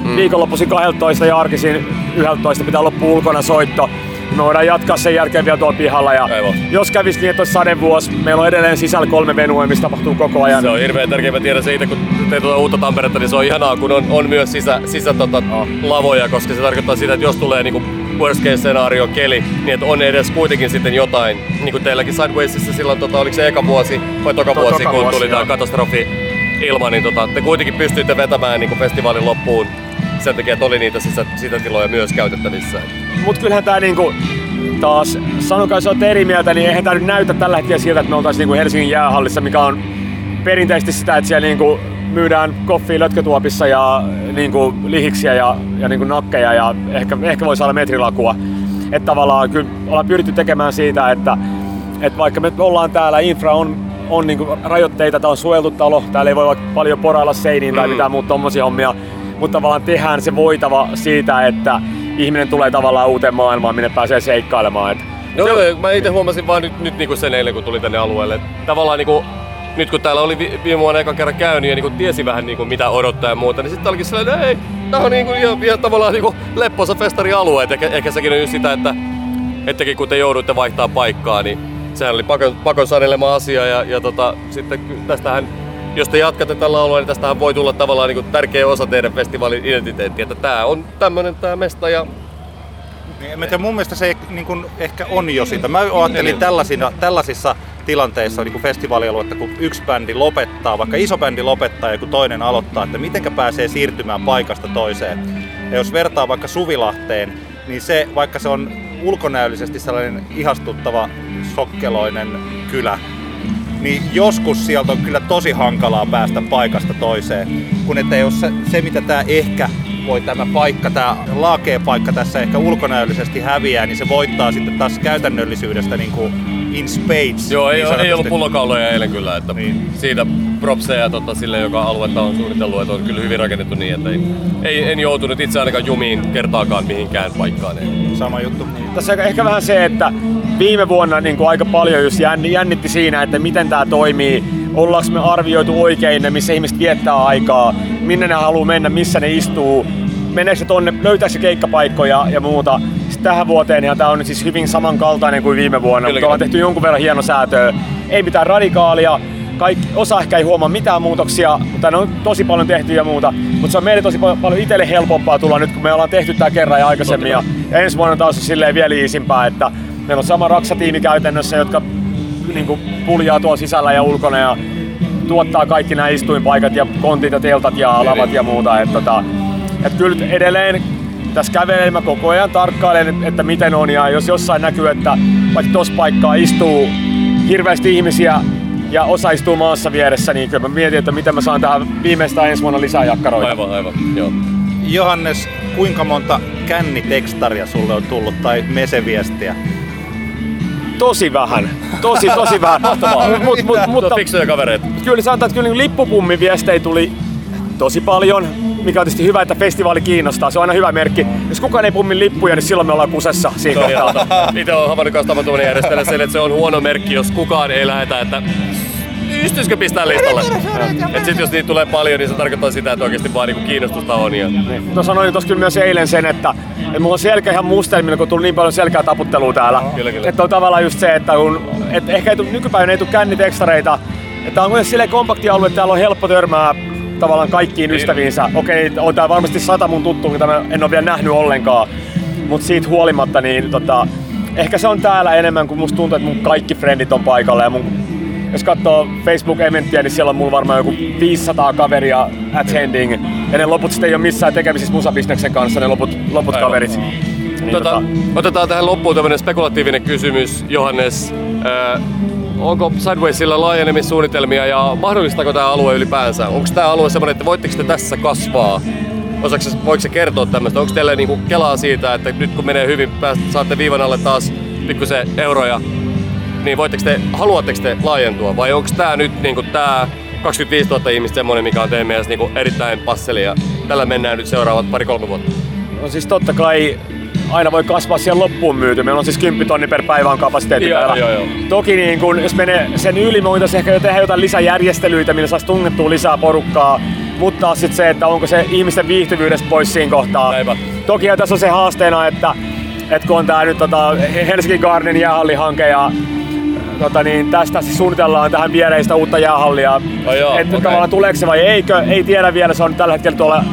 mm. viikonloppuisin 12 ja arkisin 11 pitää loppua ulkona soitto, me voidaan jatkaa sen jälkeen vielä tuolla pihalla. Ja jos kävisi niin, että olisi sadevuosi, meillä on edelleen sisällä kolme venua, missä tapahtuu koko ajan. Se on hirveän tärkeää. Mä tiedän siitä, kun teet tuota uutta Tamperetta, niin se on ihanaa, kun on, on myös sisä, sisä tota, oh. lavoja, koska se tarkoittaa sitä, että jos tulee niinku worst case scenario keli, niin että on edes kuitenkin sitten jotain. Niin kuin teilläkin Sidewaysissa silloin, tota, oliko se eka vuosi vai toka vuosi, kun vuosi, tuli tämä katastrofi ilma, niin tota, te kuitenkin pystyitte vetämään niin festivaalin loppuun sen takia, että oli niitä sisä, sisätiloja myös käytettävissä. Mut kyllähän tää niinku taas, sanokaa jos olette eri mieltä, niin eihän tää nyt näytä tällä hetkellä siltä, että me oltaisiin niinku Helsingin jäähallissa, mikä on perinteisesti sitä, että siellä niinku myydään koffia lötkötuopissa ja niinku lihiksiä ja, ja niinku nakkeja ja ehkä, ehkä voi saada metrilakua. Että tavallaan kyllä ollaan pyritty tekemään siitä, että, että vaikka me ollaan täällä, infra on, on niinku rajoitteita, tämä on suojeltu talo, täällä ei voi paljon porailla seiniin tai mm. mitään muuta tommosia hommia, mutta tavallaan tehdään se voitava siitä, että ihminen tulee tavallaan uuteen maailmaan, minne pääsee seikkailemaan. Et no, se... mä itse huomasin vaan nyt, nyt niinku sen eilen, kun tuli tänne alueelle. Että tavallaan niinku, nyt kun täällä oli vi- viime vuonna eka kerran käynyt ja niin tiesi vähän niin kuin mitä odottaa ja muuta, niin sitten olikin sellainen, ei, tää on niin kuin ihan, ihan tavallaan niin kuin lepposa festarialue. Et ehkä, ehkä sekin on just sitä, että ettekin kun te jouduitte vaihtaa paikkaa, niin sehän oli pakon, pakon sanelema asia ja, ja tota, sitten tästähän jos te jatkatte tällä alueella, niin tästähän voi tulla tavallaan niin kuin tärkeä osa teidän festivaalin identiteettiä, että tämä on tämmöinen tämä mesta ja Niin, mä tiedä, mun mielestä se niin kun ehkä on jo sitä. Mä ajattelin tällaisina, tällaisissa tilanteissa niin kuin festivaalialuetta, kun yksi bändi lopettaa, vaikka iso bändi lopettaa ja kun toinen aloittaa, että mitenkä pääsee siirtymään paikasta toiseen. Ja jos vertaa vaikka Suvilahteen, niin se, vaikka se on ulkonäöllisesti sellainen ihastuttava, sokkeloinen kylä, niin joskus sieltä on kyllä tosi hankalaa päästä paikasta toiseen. Kun että jos se, se mitä tämä ehkä voi tämä paikka, tämä laakea paikka tässä ehkä ulkonäöllisesti häviää, niin se voittaa sitten taas käytännöllisyydestä niin kuin in spades. Joo, ei, niin ei ollut pullokauloja eilen kyllä, että Niin. siitä propseja tota, sille, joka aluetta on suunnitellut, että on kyllä hyvin rakennettu niin, että ei, ei, en joutunut itse ainakaan jumiin kertaakaan mihinkään paikkaan. Ei. Sama juttu. Tässä ehkä vähän se, että viime vuonna niin kuin aika paljon just jänn- jännitti siinä, että miten tämä toimii. Ollaanko me arvioitu oikein ne, missä ihmiset viettää aikaa, minne ne haluaa mennä, missä ne istuu, meneekö se tonne, löytääkö se keikkapaikkoja ja muuta. Sitten tähän vuoteen ja tämä on nyt siis hyvin samankaltainen kuin viime vuonna, Kyllä, mutta ollaan kyllä. tehty jonkun verran hieno säätöä. Ei mitään radikaalia, kaikki, osa ehkä ei huomaa mitään muutoksia, mutta ne on tosi paljon tehty ja muuta. Mutta se on meille tosi pal- paljon itselle helpompaa tulla nyt, kun me ollaan tehty tämä kerran ja aikaisemmin. Ja, ja ensi vuonna taas on silleen vielä iisimpää, että meillä on sama raksatiimi käytännössä, jotka niin kuin, puljaa tuolla sisällä ja ulkona ja tuottaa kaikki nämä istuinpaikat ja kontit ja teltat ja lavat ja muuta. Että, tota, et kyllä edelleen tässä kävelen mä koko ajan tarkkailen, että, että miten on ja jos jossain näkyy, että vaikka tuossa paikkaa istuu hirveästi ihmisiä ja osa istuu maassa vieressä, niin kyllä mä mietin, että miten mä saan tähän viimeistään ensi vuonna lisää jakkaroita. Aivan, aivan, joo. Johannes, kuinka monta kännitekstaria sulle on tullut tai meseviestiä? Tosi vähän. Tosi, tosi vähän. mut, mut, mut, Mutta fiksuja kavereita. kyllä sanotaan, että kyllä niin lippupummin viestejä tuli tosi paljon, mikä on tietysti hyvä, että festivaali kiinnostaa. Se on aina hyvä merkki. Jos kukaan ei pummin lippuja, niin silloin me ollaan kusessa siinä kohtaa. Itse olen havainnut kanssa järjestäjänä sen, että se on huono merkki, jos kukaan ei lähetä, että pystyisikö pistää listalle. Et sit jos niitä tulee paljon, niin se tarkoittaa sitä, että oikeasti vaan niinku kiinnostusta on. Ja... No sanoin tuossa kyllä myös eilen sen, että, että mulla on selkä ihan mustelmilla, kun tuli niin paljon selkää taputtelua täällä. Kyllä, kyllä. Että on tavallaan just se, että kun, et ehkä ei tuu, nykypäivänä ei tule kännitekstareita. Että on kuitenkin silleen kompakti alue, että täällä on helppo törmää tavallaan kaikkiin Niin. ystäviinsä. Okei, on tää varmasti sata mun tuttu, mitä mä en ole vielä nähnyt ollenkaan. Mutta siitä huolimatta, niin tota, ehkä se on täällä enemmän, kun musta tuntuu, että mun kaikki frendit on paikalla ja mun jos katsoo Facebook-eventtiä, niin siellä on mulla varmaan joku 500 kaveria attending. Ja ne loput sitten ei ole missään tekemisissä musabisneksen kanssa, ne loput, loput Aivan. kaverit. Niin Tota, otetaan tähän loppuun tämmöinen spekulatiivinen kysymys, Johannes. Ö, onko Sidewaysilla laajenemissuunnitelmia ja mahdollistaako tämä alue ylipäänsä? Onko tämä alue semmoinen, että voitteko te tässä kasvaa? Osaako, se- voiko se kertoa tämmöistä? Onko teillä niinku kelaa siitä, että nyt kun menee hyvin, pääst, saatte viivan alle taas pikkusen euroja, niin voitteko te, haluatteko te laajentua? Vai onko tämä nyt niinku tää 25 000 ihmistä semmoinen, mikä on teidän mielestä niinku erittäin passeli ja tällä mennään nyt seuraavat pari-kolme vuotta? No siis totta kai aina voi kasvaa siihen loppuun myyty. Meillä on siis 10 tonni per päivä on kapasiteetti Joo, täällä. joo, joo. Toki niin kun, jos menee sen yli, me voitaisiin ehkä jo tehdä jotain lisäjärjestelyitä, millä saisi tungettua lisää porukkaa. Mutta sitten se, että onko se ihmisten viihtyvyydestä pois siinä kohtaa. Näinpä. Toki tässä on se haasteena, että, että kun on tää nyt tota Helsingin Garden jäähallihanke ja tota niin, tästä siis suunnitellaan tähän viereistä uutta jäähallia. Joo, että okei. tavallaan tuleeko se vai eikö, ei tiedä vielä, se on tällä hetkellä tuolla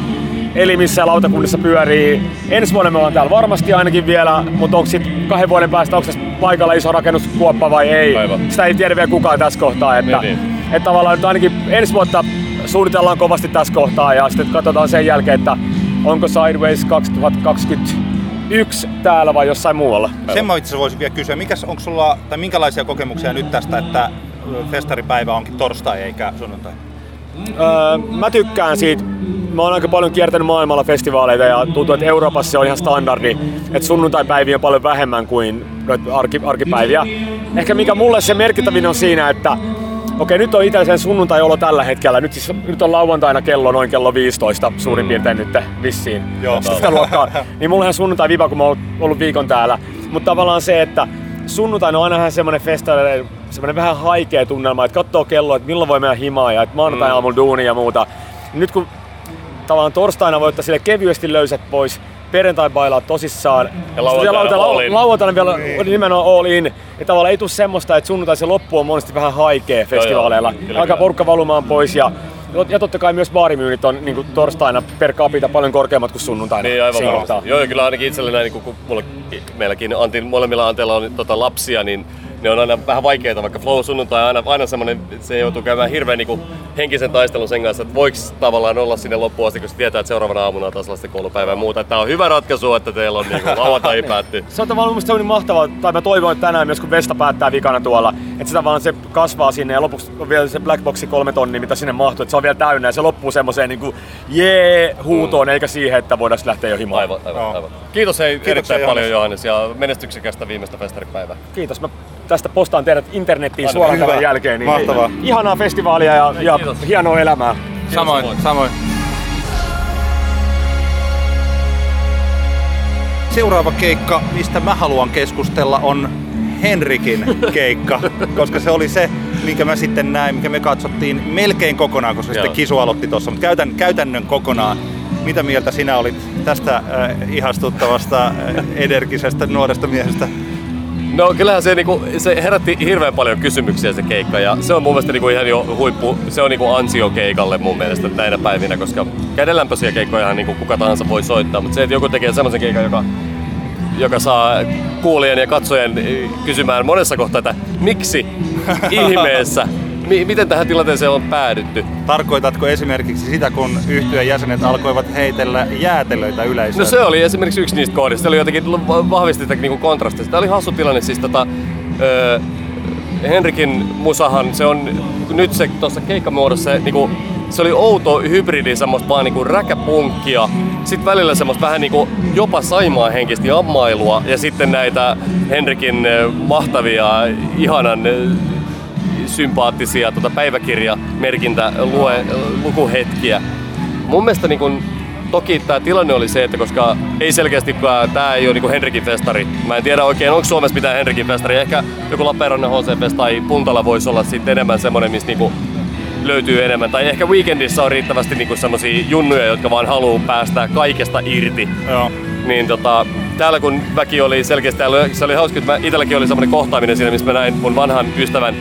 elimissä ja lautakunnissa pyörii. Ensi vuonna me ollaan täällä varmasti ainakin vielä, mutta onko sitten kahden vuoden päästä, onko tässä paikalla iso rakennuskuoppa vai ei. Aivan. Sitä ei tiedä vielä kukaan tässä kohtaa. Että, Niin, että tavallaan nyt ainakin ensi vuotta suunnitellaan kovasti tässä kohtaa ja sitten katsotaan sen jälkeen, että onko Sideways 2021 täällä vai jossain muualla. Sen mä itse voisin vielä kysyä, mikäs, onko sulla, tai minkälaisia kokemuksia nyt tästä, että festaripäivä onkin torstai eikä sunnuntai? Öö, mä tykkään siitä. Mä oon aika paljon kiertänyt maailmalla festivaaleita ja tuntuu, että Euroopassa se on ihan standardi, että sunnuntaipäiviä on paljon vähemmän kuin arki, arkipäiviä. Ehkä mikä mulle se merkittävin on siinä, että okei nyt on sen sunnuntai-olo tällä hetkellä. Nyt, siis, nyt on lauantaina kello noin kello 15 suurin piirtein nyt vissiin. Joo. Sitä luokkaa. Niin mulla on sunnuntai viva, kun mä oon ollut viikon täällä. Mutta tavallaan se, että sunnuntaina on aina vähän semmoinen festareiden semmoinen vähän haikea tunnelma, että katsoo kelloa, että milloin voi mennä himaan ja että maanantai aamulla duuni ja muuta. Nyt kun tavallaan torstaina voi ottaa sille kevyesti löysät pois, perjantai bailaa tosissaan. Ja lauantaina Sitten all in. lauantaina vielä niin. nimenomaan all in. Ja tavallaan ei tule semmoista, että sunnuntai se loppu on monesti vähän haikea festivaaleilla. joo, kyllä, Alkaa kyllä. porukka valumaan pois ja ja totta kai myös baarimyynnit on niin torstaina per capita paljon korkeammat kuin sunnuntaina. Niin, aivan varmasti. Joo, kyllä ainakin itselle näin, niin kun mulla, meilläkin Antin, molemmilla Anteilla on tota, lapsia, niin ne on aina vähän vaikeita, vaikka Flow sunnuntai on aina, aina semmoinen, se joutuu käymään hirveän niin kuin, henkisen taistelun sen kanssa, että voiko tavallaan olla sinne loppuun asti, kun se tietää, että seuraavana aamuna on taas lasten koulupäivä ja muuta. Tämä on hyvä ratkaisu, että teillä on niin kuin, lauantai päättyy. Se on tavallaan mun mielestä mahtavaa, tai mä toivon, että tänään myös kun Vesta päättää vikana tuolla, että sitä vaan se kasvaa sinne ja lopuksi on vielä se Black Boxi kolme tonnia, mitä sinne mahtuu, että se on vielä täynnä ja se loppuu semmoiseen niinku jee huutoon, eikä siihen, että voidaan lähteä jo himaan. Aivan, aivan, aivan. Kiitos hei Kiitoksia, erittäin Johannes. paljon Johannes ja menestyksekästä viimeistä festaripäivää. Kiitos. Mä tästä postaan teidät internettiin Aivan. suoraan Hyvä. tämän jälkeen. Niin Mahtavaa. Ihanaa festivaalia ja, ja Kiitos. hienoa elämää. Samoin, samoin. Seuraava keikka, mistä mä haluan keskustella, on Henrikin keikka, koska se oli se, minkä mä sitten näin, mikä me katsottiin melkein kokonaan, koska Joo. sitten Kisu aloitti tuossa, mutta käytän, käytännön kokonaan. Mitä mieltä sinä olit tästä äh, ihastuttavasta, äh, energisestä nuoresta miehestä? No kyllähän se, niinku, se herätti hirveän paljon kysymyksiä se keikka ja se on mun mielestä niinku ihan jo huippu, se on niinku ansio keikalle mun mielestä näinä päivinä, koska kädenlämpöisiä keikkoja niinku kuka tahansa voi soittaa, mutta se, että joku tekee semmoisen keikan, joka, joka saa kuulijan ja katsojan eh, kysymään monessa kohtaa, että miksi ihmeessä, mi- miten tähän tilanteeseen on päädytty. Tarkoitatko esimerkiksi sitä, kun yhtyeen jäsenet alkoivat heitellä jäätelöitä yleisöön? No se oli esimerkiksi yksi niistä kohdista. Se oli jotenkin va- vahvisti sitä niinku kontrastista. Tämä oli hassu tilanne. Siis tota, öö, Henrikin musahan, se on nyt se tuossa keikkamuodossa, se, niinku, se oli outo hybridi, semmoista vaan niinku räkäpunkkia. Sitten välillä semmoista vähän niinku jopa saimaa henkistä jammailua ja sitten näitä Henrikin mahtavia, ihanan sympaattisia tota päiväkirjamerkintä lue, lukuhetkiä. Mun mielestä niin kun, toki tämä tilanne oli se, että koska ei selkeästi tämä ei ole niin Henrikin festari. Mä en tiedä oikein, onko Suomessa mitään Henrikin festari. Ehkä joku Lappeenrannan HC Fest tai Puntala voisi olla sitten enemmän semmoinen, missä niinku löytyy enemmän. Tai ehkä Weekendissa on riittävästi niinku semmoisia junnuja, jotka vaan haluaa päästää kaikesta irti Joo. niin tota, täällä kun väki oli selkeästi, täällä, oli- se oli hauska, että mä, itselläkin oli semmoinen kohtaaminen siinä, missä mä näin mun vanhan ystävän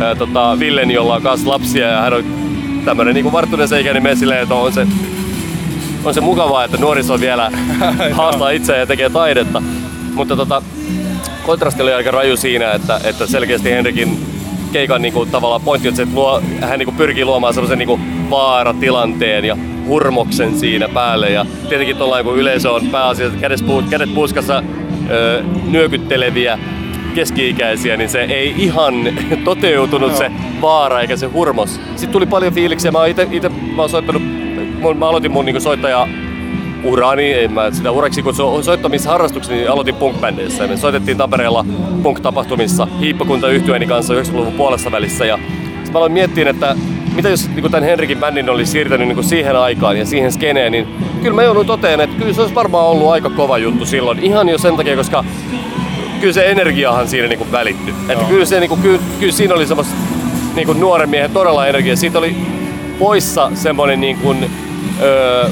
ää, tota, Villen, jolla on kanssa lapsia ja hän on tämmönen niinku varttunen seikäinen mies silleen, että on se, on se mukavaa, että nuoriso vielä haastaa itseään ja tekee taidetta. Mutta tota, kontrasti oli aika raju siinä, että, että selkeästi Henrikin keikan niinku, tavallaan pointti on se, että luo, hän niinku, pyrkii luomaan semmoisen niinku, vaaratilanteen ja hurmoksen siinä päälle. Ja tietenkin tuolla kun yleisö on pääasiassa kädet puuskassa öö, nyökytteleviä keski-ikäisiä, niin se ei ihan toteutunut se vaara eikä se hurmos. Sitten tuli paljon fiiliksiä. Mä ite, ite mä oon soittanut, mun, mä aloitin mun niinku soittaja urani, en mä sitä uraksi kutsu, soittamisharrastukseni niin aloitin punk Me soitettiin Tampereella punk-tapahtumissa hiippakunta yhtyeeni kanssa 90-luvun puolessa välissä. Ja mä aloin miettiä, että mitä jos niin tämän Henrikin bändin olisi siirtänyt niin siihen aikaan ja siihen skeneen, niin kyllä mä joudun toteen, että kyllä se olisi varmaan ollut aika kova juttu silloin. Ihan jo sen takia, koska kyllä se energiahan siinä niinku välittyi. Että kyllä, se, niinku, kyllä, kyllä siinä oli semmoista niinku nuoren miehen todella energia. Siitä oli poissa semmoinen niinku, öö,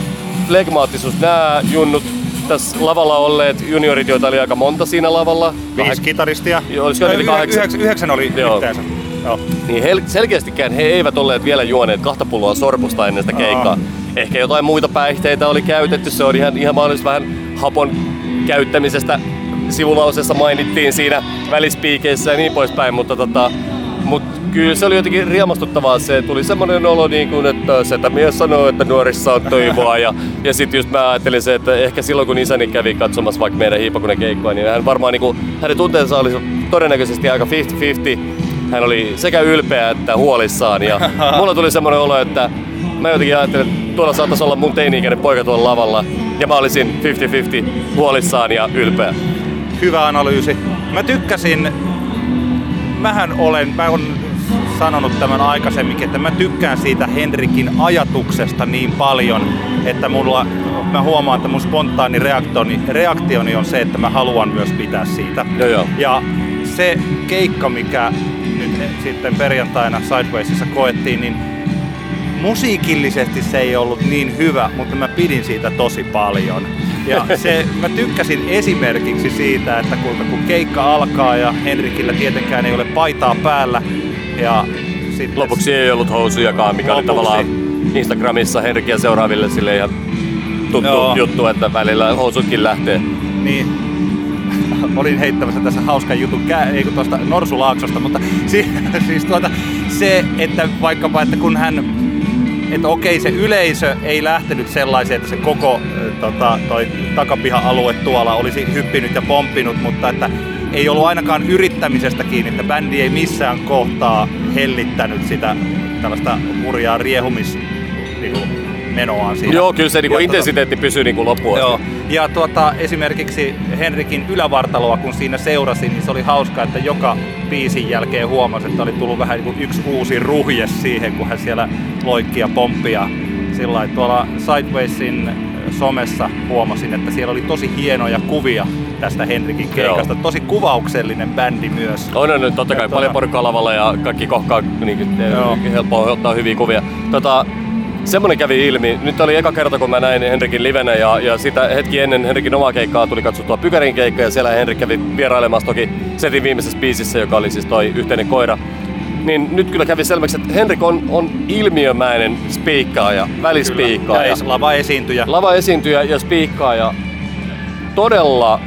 flegmaattisuus. Nämä junnut tässä lavalla olleet juniorit, joita oli aika monta siinä lavalla. Viisi kitaristia. Joo, olisiko yli yhdeksän- kahdeksan? Yhdeksän, yhdeksän oli Joo. yhteensä. Joo. Niin he, selkeästikään he eivät olleet vielä juoneet kahta pulloa sormusta ennen sitä keikkaa. Ehkä jotain muita päihteitä oli käytetty, se on ihan, ihan mahdollista vähän hapon käyttämisestä sivulauseessa mainittiin siinä välispiikeissä ja niin poispäin, mutta tota, mut kyllä se oli jotenkin riemastuttavaa se, tuli semmoinen olo niin kuin, että setä mies sanoo, että nuorissa on toivoa ja, ja sitten just mä ajattelin se, että ehkä silloin kun isäni kävi katsomassa vaikka meidän hiipakunen keikkoa, niin hän varmaan niin kuin, hänen tunteensa oli todennäköisesti aika 50-50. Hän oli sekä ylpeä että huolissaan ja mulla tuli semmoinen olo, että mä jotenkin ajattelin, että tuolla saattaisi olla mun teini-ikäinen poika tuolla lavalla ja mä olisin 50-50 huolissaan ja ylpeä. Hyvä analyysi. Mä tykkäsin, mähän olen, mä olen sanonut tämän aikaisemminkin, että mä tykkään siitä Henrikin ajatuksesta niin paljon, että mulla, mä huomaan, että mun spontaani reaktioni, reaktioni on se, että mä haluan myös pitää siitä. Joo, joo. Ja se keikka, mikä nyt sitten perjantaina Sidewaysissa koettiin, niin musiikillisesti se ei ollut niin hyvä, mutta mä pidin siitä tosi paljon. Ja se, mä tykkäsin esimerkiksi siitä, että kuinka kun keikka alkaa ja Henrikillä tietenkään ei ole paitaa päällä. Ja sitten Lopuksi ei ollut housujakaan, mikä oli Lopuksi. tavallaan Instagramissa Henrikiä seuraaville sille ihan tuttu Joo. juttu, että välillä housutkin lähtee. niin olin heittämässä tässä hauskan jutun kä- ei kun tuosta Norsulaaksosta, mutta si- siis tuota, se, että vaikkapa, että kun hän että okei, se yleisö ei lähtenyt sellaiseen, että se koko tota, toi takapiha-alue tuolla olisi hyppinyt ja pomppinut, mutta että ei ollut ainakaan yrittämisestä kiinni, että bändi ei missään kohtaa hellittänyt sitä tällaista hurjaa riehumis niinku, menoaan siinä. Joo, kyllä se niinku Ja tota- intensiteetti pysyy niinku loppuun. Joo. Ja tuota, esimerkiksi Henrikin ylävartaloa, kun siinä seurasin, niin se oli hauska, että joka biisin jälkeen huomasi, että oli tullut vähän niin kuin yksi uusi ruhje siihen, kun hän siellä loikki ja pomppi. Ja sillä tuolla Sidewaysin somessa huomasin, että siellä oli tosi hienoja kuvia tästä Henrikin keikasta. Tosi kuvauksellinen bändi myös. On, on, on totta kai Ja paljon porukkaa lavalla ja kaikki kohkaa niin, Joo. helppoa ottaa hyviä kuvia. Tota, semmonen kävi ilmi. Nyt oli eka kerta, kun mä näin Henrikin livenä ja, ja sitä hetki ennen Henrikin omaa keikkaa tuli katsottua Pykärin keikka ja siellä Henrik kävi vierailemassa toki setin viimeisessä biisissä, joka oli siis toi yhteinen koira. Niin nyt kyllä kävi selväksi, että Henrik on, on ilmiömäinen spiikkaaja, välispiikkaaja. Ja es- lava esiintyjä. lava esiintyjä ja spiikkaaja todella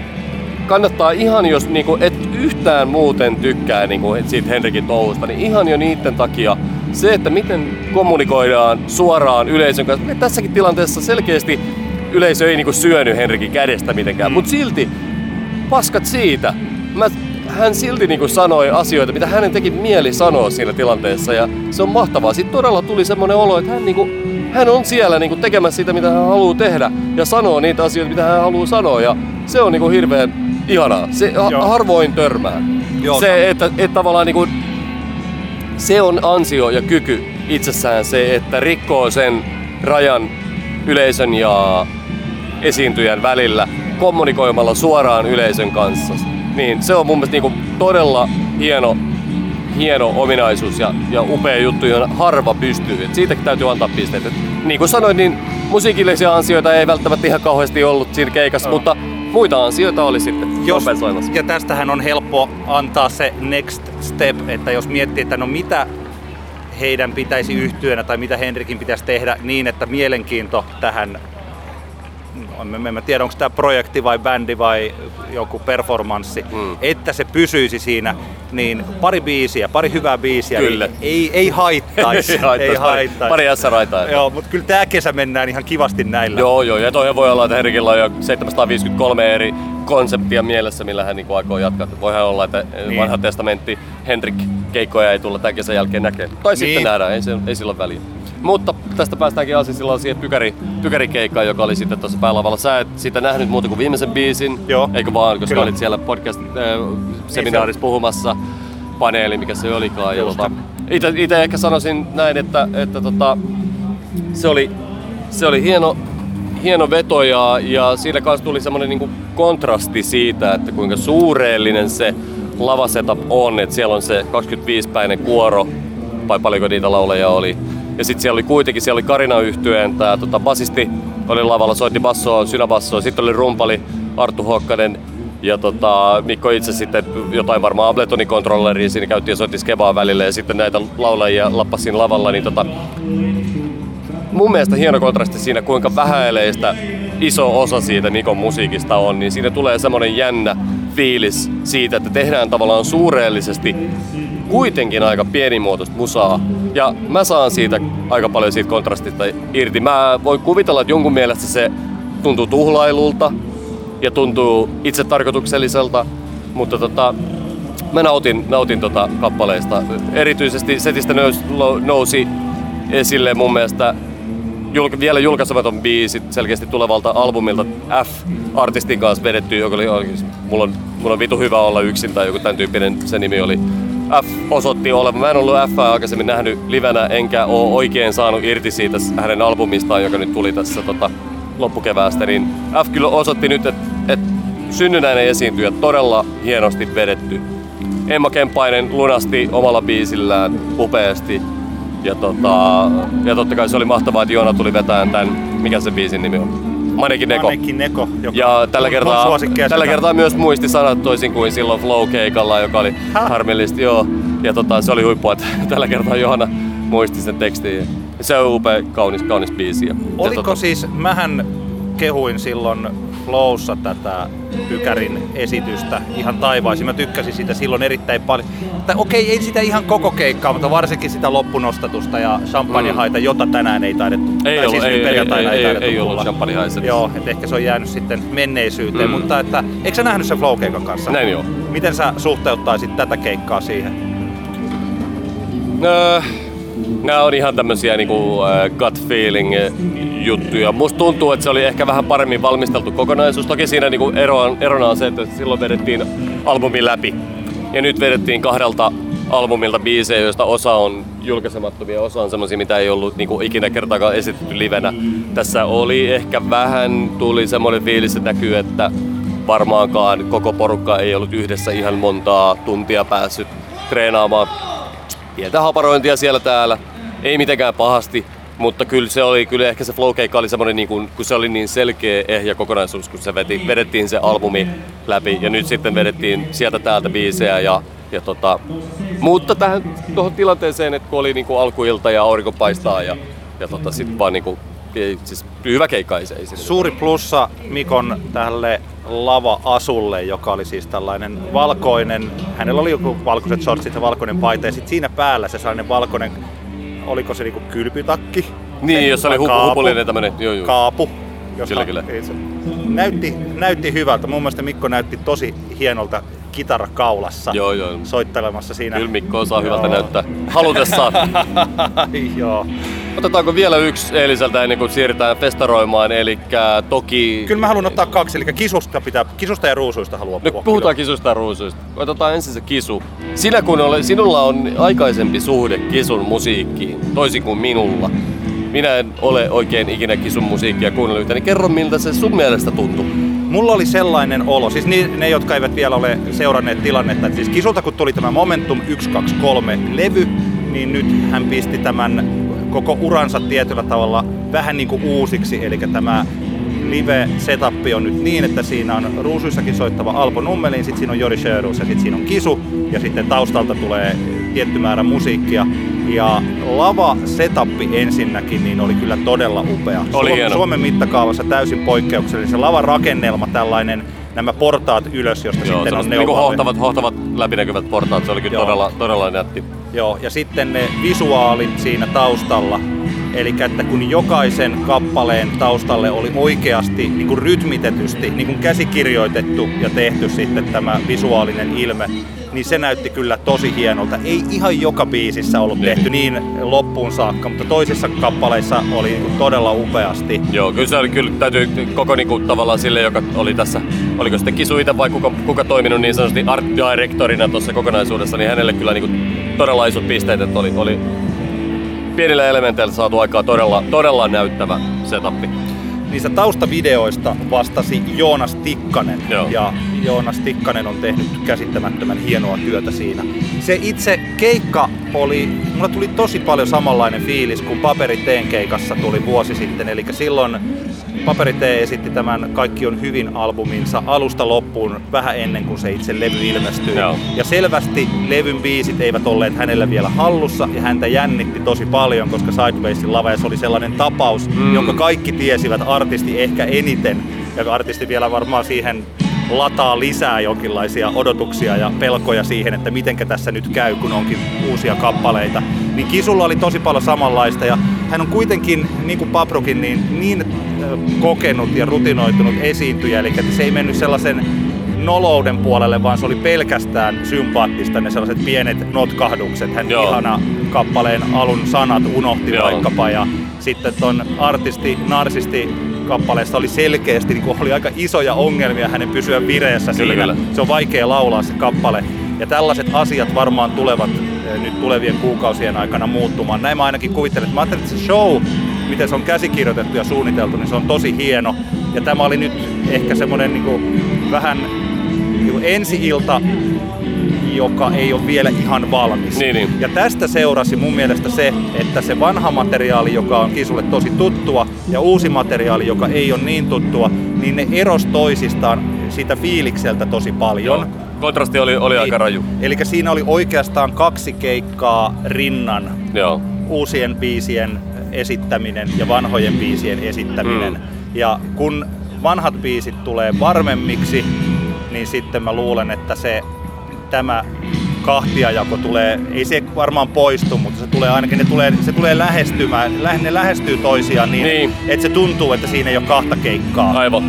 kannattaa ihan, jos niinku et yhtään muuten tykkää niinku siitä Henrikin touhusta, niin ihan jo niiden takia se, että miten kommunikoidaan suoraan yleisön kanssa. Tässäkin tilanteessa selkeästi yleisö ei niinku syönyt Henrikin kädestä mitenkään, mm. mutta silti paskat siitä. Mä, hän silti niinku sanoi asioita, mitä hänen teki mieli sanoa siinä tilanteessa ja se on mahtavaa. Sitten todella tuli semmoinen olo, että hän, niinku, hän on siellä niinku tekemässä sitä, mitä hän haluaa tehdä ja sanoo niitä asioita, mitä hän haluaa sanoa ja se on niinku hirveän ihanaa. Se ha- harvoin törmää. Joo. Se, että, että tavallaan niinku, se on ansio ja kyky itsessään se, että rikkoo sen rajan yleisön ja esiintyjän välillä kommunikoimalla suoraan yleisön kanssa. Niin se on mun mielestä niinku todella hieno, hieno ominaisuus ja, ja upea juttu, johon harva pystyy. Et siitäkin täytyy antaa pisteet. Et niin kuin sanoin, niin musiikillisia ansioita ei välttämättä ihan kauheasti ollut siinä keikassa, mutta muita ansioita oli sitten Jos, kompensoimassa. ja tästähän on helppo antaa se next step, että jos miettii, että no mitä heidän pitäisi yhtyönä tai mitä Henrikin pitäisi tehdä niin, että mielenkiinto tähän, en mä tiedä onko tämä projekti vai bändi vai joku performanssi, Mm. että se pysyisi siinä, niin pari biisiä, pari hyvää biisiä, Kyllä. Ei, ei, ei haittaisi. Ei haittaisi, pari- S-raitaa. Joo, mutta kyllä tämä kesä mennään ihan kivasti näillä. Joo, joo, ja toihan voi olla, että Henrikillä on jo 753 eri konseptia mielessä, millä hän niin aikoo jatkaa. Voihan olla, että Niin. niin. vanha testamentti Henrik keikkoja ei tulla tämän kesän jälkeen näkemään. Tai niin. Niin. sitten nähdään, ei, se, ei sillä ole väliä. Mutta tästä päästäänkin asiaan silloin siihen pykäri, pykärikeikkaan, joka oli sitten tuossa päälavalla. Sä et sitä nähnyt muuta kuin viimeisen biisin, Joo. eikö vaan, koska Kyllä. olit siellä podcast-seminaarissa puhumassa paneeli, mikä se olikaan. Ja Just. tota, ite, ite ehkä sanoisin näin, että, että tota, se oli, se oli hieno, hieno veto ja, ja siinä kanssa tuli semmoinen niinku kontrasti siitä, että kuinka suureellinen se lavasetup on, että siellä on se 25-päinen kuoro, vai paljonko niitä lauleja oli. Ja sitten siellä oli kuitenkin, siellä oli Karina yhtyeen, tää tota, basisti oli lavalla, soitti bassoa, synäbassoa, sitten oli rumpali Arttu Hokkanen ja tota, Mikko itse sitten jotain varmaan Abletonikontrolleria siinä käytti ja soitti skebaa välillä ja sitten näitä laulajia lappasin lavalla, niin tota, mun mielestä hieno kontrasti siinä, kuinka vähäileistä iso osa siitä Nikon musiikista on, niin siinä tulee semmoinen jännä fiilis siitä, että tehdään tavallaan suureellisesti kuitenkin aika pienimuotoista musaa. Ja mä saan siitä aika paljon siitä kontrastista irti. Mä voin kuvitella, että jonkun mielestä se tuntuu tuhlailulta ja tuntuu itse tarkoitukselliselta, mutta tota, mä nautin, nautin tota kappaleista. Erityisesti setistä nousi, nousi esille mun mielestä julka, vielä julkaisematon biisi selkeästi tulevalta albumilta F-artistin kanssa vedetty, joka oli, mulla, on, mulla on vitu hyvä olla yksin tai joku tämän tyyppinen se nimi oli. F osoitti olevan. Mä en ollut F aikaisemmin nähnyt livenä, enkä oo oikein saanut irti siitä hänen albumistaan, joka nyt tuli tässä tota, loppukeväästä. Niin F kyllä osoitti nyt, että et synnynnäinen esiintyjä todella hienosti vedetty. Emma Kemppainen lunasti omalla biisillään upeasti. Ja, tota, ja totta kai se oli mahtavaa, että Joona tuli vetämään tämän, mikä se biisin nimi on? Manekin Neko. Manekin Neko, joka Ja tällä kertaa, tällä kertaa myös muisti sanat toisin kuin silloin Flow-keikalla, joka oli Häh? harmillista. Joo. Ja tota, se oli huippua, että tällä kertaa Johanna muisti sen tekstin. Se on upea, kaunis, kaunis biisi. Ja, ja Oliko tota, siis, mähän kehuin silloin Flowssa tätä Pykärin esitystä ihan taivaisin. Mä tykkäsin sitä silloin erittäin paljon. Tai okei, ei sitä ihan koko keikkaa, mutta varsinkin sitä loppunostatusta ja champagnehaita, jota tänään ei taidettu. Mm. Ei tai ollut, siis ei- ei- perjantaina ei- ei- taidettu ei ollut tulla. champagnehaisia. Joo, et ehkä se on jäänyt sitten menneisyyteen. Mm. Mutta että, eikö sä nähnyt sen Flow-keikan kanssa? Näin joo. Miten sä suhteuttaisit tätä keikkaa siihen? Öö, nämä on ihan tämmösiä niinku äh, gut feeling juttuja. Musta tuntuu, että se oli ehkä vähän paremmin valmisteltu kokonaisuus. Toki siinä niinku eroa, erona on se, että silloin vedettiin albumi läpi. Ja nyt vedettiin kahdelta albumilta biisejä, joista osa on julkaisemattomia, osa on semmosia, mitä ei ollut niinku ikinä kertaakaan esitetty livenä. Tässä oli ehkä vähän, tuli semmoinen fiilis, että näkyy, että varmaankaan koko porukka ei ollut yhdessä ihan montaa tuntia päässyt treenaamaan pientä haparointia siellä täällä. Ei mitenkään pahasti, mutta kyllä se oli, kyllä ehkä se flow oli semmoinen, niin kuin, kun se oli niin selkeä ehjä kokonaisuus, kun se veti, vedettiin se albumi läpi ja nyt sitten vedettiin sieltä täältä biisejä ja, ja tota, mutta tähän tuohon tilanteeseen, että kun oli niin kuin alkuilta ja aurinko paistaa ja, ja tota, sitten vaan niin kuin, ei, siis hyvä keikka ei se. Ei Suuri plussa Mikon tälle lava-asulle, joka oli siis tällainen valkoinen, hänellä oli joku valkoiset shortsit ja valkoinen paita ja sitten siinä päällä se sellainen valkoinen, oliko se niinku kylpytakki? Niin, jos oli hupu, hupullinen tämmönen, joo joo. Kaapu. josta- Kyllä, kyllä. ei se- Näytti, näytti hyvältä. Mun mielestä Mikko näytti tosi hienolta kitara kaulassa Joo, joo. soittelemassa siinä. Kyllä Mikko osaa hyvältä Joo. näyttää halutessaan. Joo. Otetaanko vielä yksi eiliseltä ennen kuin siirrytään festaroimaan, eli toki... Kyllä mä haluan ottaa kaksi, eli kisusta, pitää, kisusta ja ruusuista haluan No puhua. puhutaan kisusta ja ruusuista. Otetaan ensin se kisu. Sinä kun ole, sinulla on aikaisempi suhde kisun musiikkiin, toisin kuin minulla. Minä en ole oikein ikinä kisun musiikkia kuunnellut yhtään, niin kerro miltä se sun mielestä tuntuu. Mulla oli sellainen olo, siis ne, ne jotka eivät vielä ole seuranneet tilannetta, että siis Kisulta kun tuli tämä Momentum 123 levy, niin nyt hän pisti tämän koko uransa tietyllä tavalla vähän niin kuin uusiksi, eli tämä live setup on nyt niin, että siinä on ruusuissakin soittava Alpo Nummelin, sitten siinä on Jori Sjöruus ja sitten siinä on Kisu ja sitten taustalta tulee tietty määrä musiikkia. Ja lava setappi ensinnäkin niin oli kyllä todella upea. Oli Suom- hieno. Suomen mittakaavassa täysin poikkeuksellinen. Se lavan rakennelma tällainen, nämä portaat ylös, josta Joo, sitten on niinku neuvoa- hohtavat, hohtavat läpinäkyvät portaat, se oli kyllä Joo. todella, todella nätti. Joo, ja sitten ne visuaalit siinä taustalla. Eli että kun jokaisen kappaleen taustalle oli oikeasti niin kuin rytmitetysti, niin kuin käsikirjoitettu ja tehty sitten tämä visuaalinen ilme, niin se näytti kyllä tosi hienolta. Ei ihan joka biisissä ollut Niin. tehty niin loppuun saakka, mutta toisissa kappaleissa oli niin kuin todella upeasti. Joo, kyllä se oli kyllä, täytyy koko niinku, tavallaan sille, joka oli tässä, oliko sitten Kisu itse vai kuka, kuka toiminut niin sanotusti art directorina tuossa kokonaisuudessa, niin hänelle kyllä niinku, todella isot pisteet, että oli, oli pienillä elementeillä saatu aikaa todella, todella näyttävä setappi. Niistä taustavideoista vastasi Joonas Tikkanen. Joo. Ja Joonas Tikkanen on tehnyt käsittämättömän hienoa työtä siinä. Se itse keikka oli, mulla tuli tosi paljon samanlainen fiilis kuin Paperi Teen keikassa tuli vuosi sitten. Eli silloin Paperi T esitti tämän Kaikki on hyvin albuminsa alusta loppuun vähän ennen kuin se itse levy ilmestyi. Joo. Ja selvästi levyn biisit eivät olleet hänellä vielä hallussa ja häntä jännitti tosi paljon, koska Sidewaysin lava ja se oli sellainen tapaus, Mm. jonka kaikki tiesivät artisti ehkä eniten. Ja artisti vielä varmaan siihen lataa lisää jonkinlaisia odotuksia ja pelkoja siihen, että mitenkä tässä nyt käy, kun onkin uusia kappaleita. Niin Kisulla oli tosi paljon samanlaista ja hän on kuitenkin, niin kuin Paprukin, niin, niin kokenut ja rutinoitunut esiintyjä, eli se ei mennyt sellaisen nolouden puolelle, vaan se oli pelkästään sympaattista ne sellaiset pienet notkahdukset. Hän Joo. ihana kappaleen alun sanat unohti Joo. vaikkapa ja sitten ton artisti, narsisti kappaleesta oli selkeästi, niin kuin oli aika isoja ongelmia hänen pysyä vireessä Kyllä, siinä. kyllä. Se on vaikea laulaa se kappale. Ja tällaiset asiat varmaan tulevat eh, nyt tulevien kuukausien aikana muuttumaan. Näin mä ainakin kuvittelen. Mä ajattelin, että se show, miten se on käsikirjoitettu ja suunniteltu, niin se on tosi hieno. Ja tämä oli nyt ehkä semmoinen niin kuin vähän niin kuin ensi-ilta, joka ei ole vielä ihan valmis. Niin, niin. Ja tästä seurasi mun mielestä se, että se vanha materiaali, joka on Kisulle tosi tuttua, ja uusi materiaali, joka ei ole niin tuttua, niin ne eros toisistaan siitä fiilikseltä tosi paljon. Joo. Kontrasti oli, oli aika raju. Eli siinä oli oikeastaan kaksi keikkaa rinnan Joo. uusien biisien esittäminen ja vanhojen biisien esittäminen. Mm. Ja kun vanhat biisit tulee varmemmiksi, niin sitten mä luulen, että se tämä kahtiajako tulee, ei se varmaan poistu, mutta se tulee ainakin, ne tulee, se tulee lähestymään, lähe- ne lähestyy toisiaan niin, Niin. että se tuntuu, että siinä ei ole kahta keikkaa. Aivan.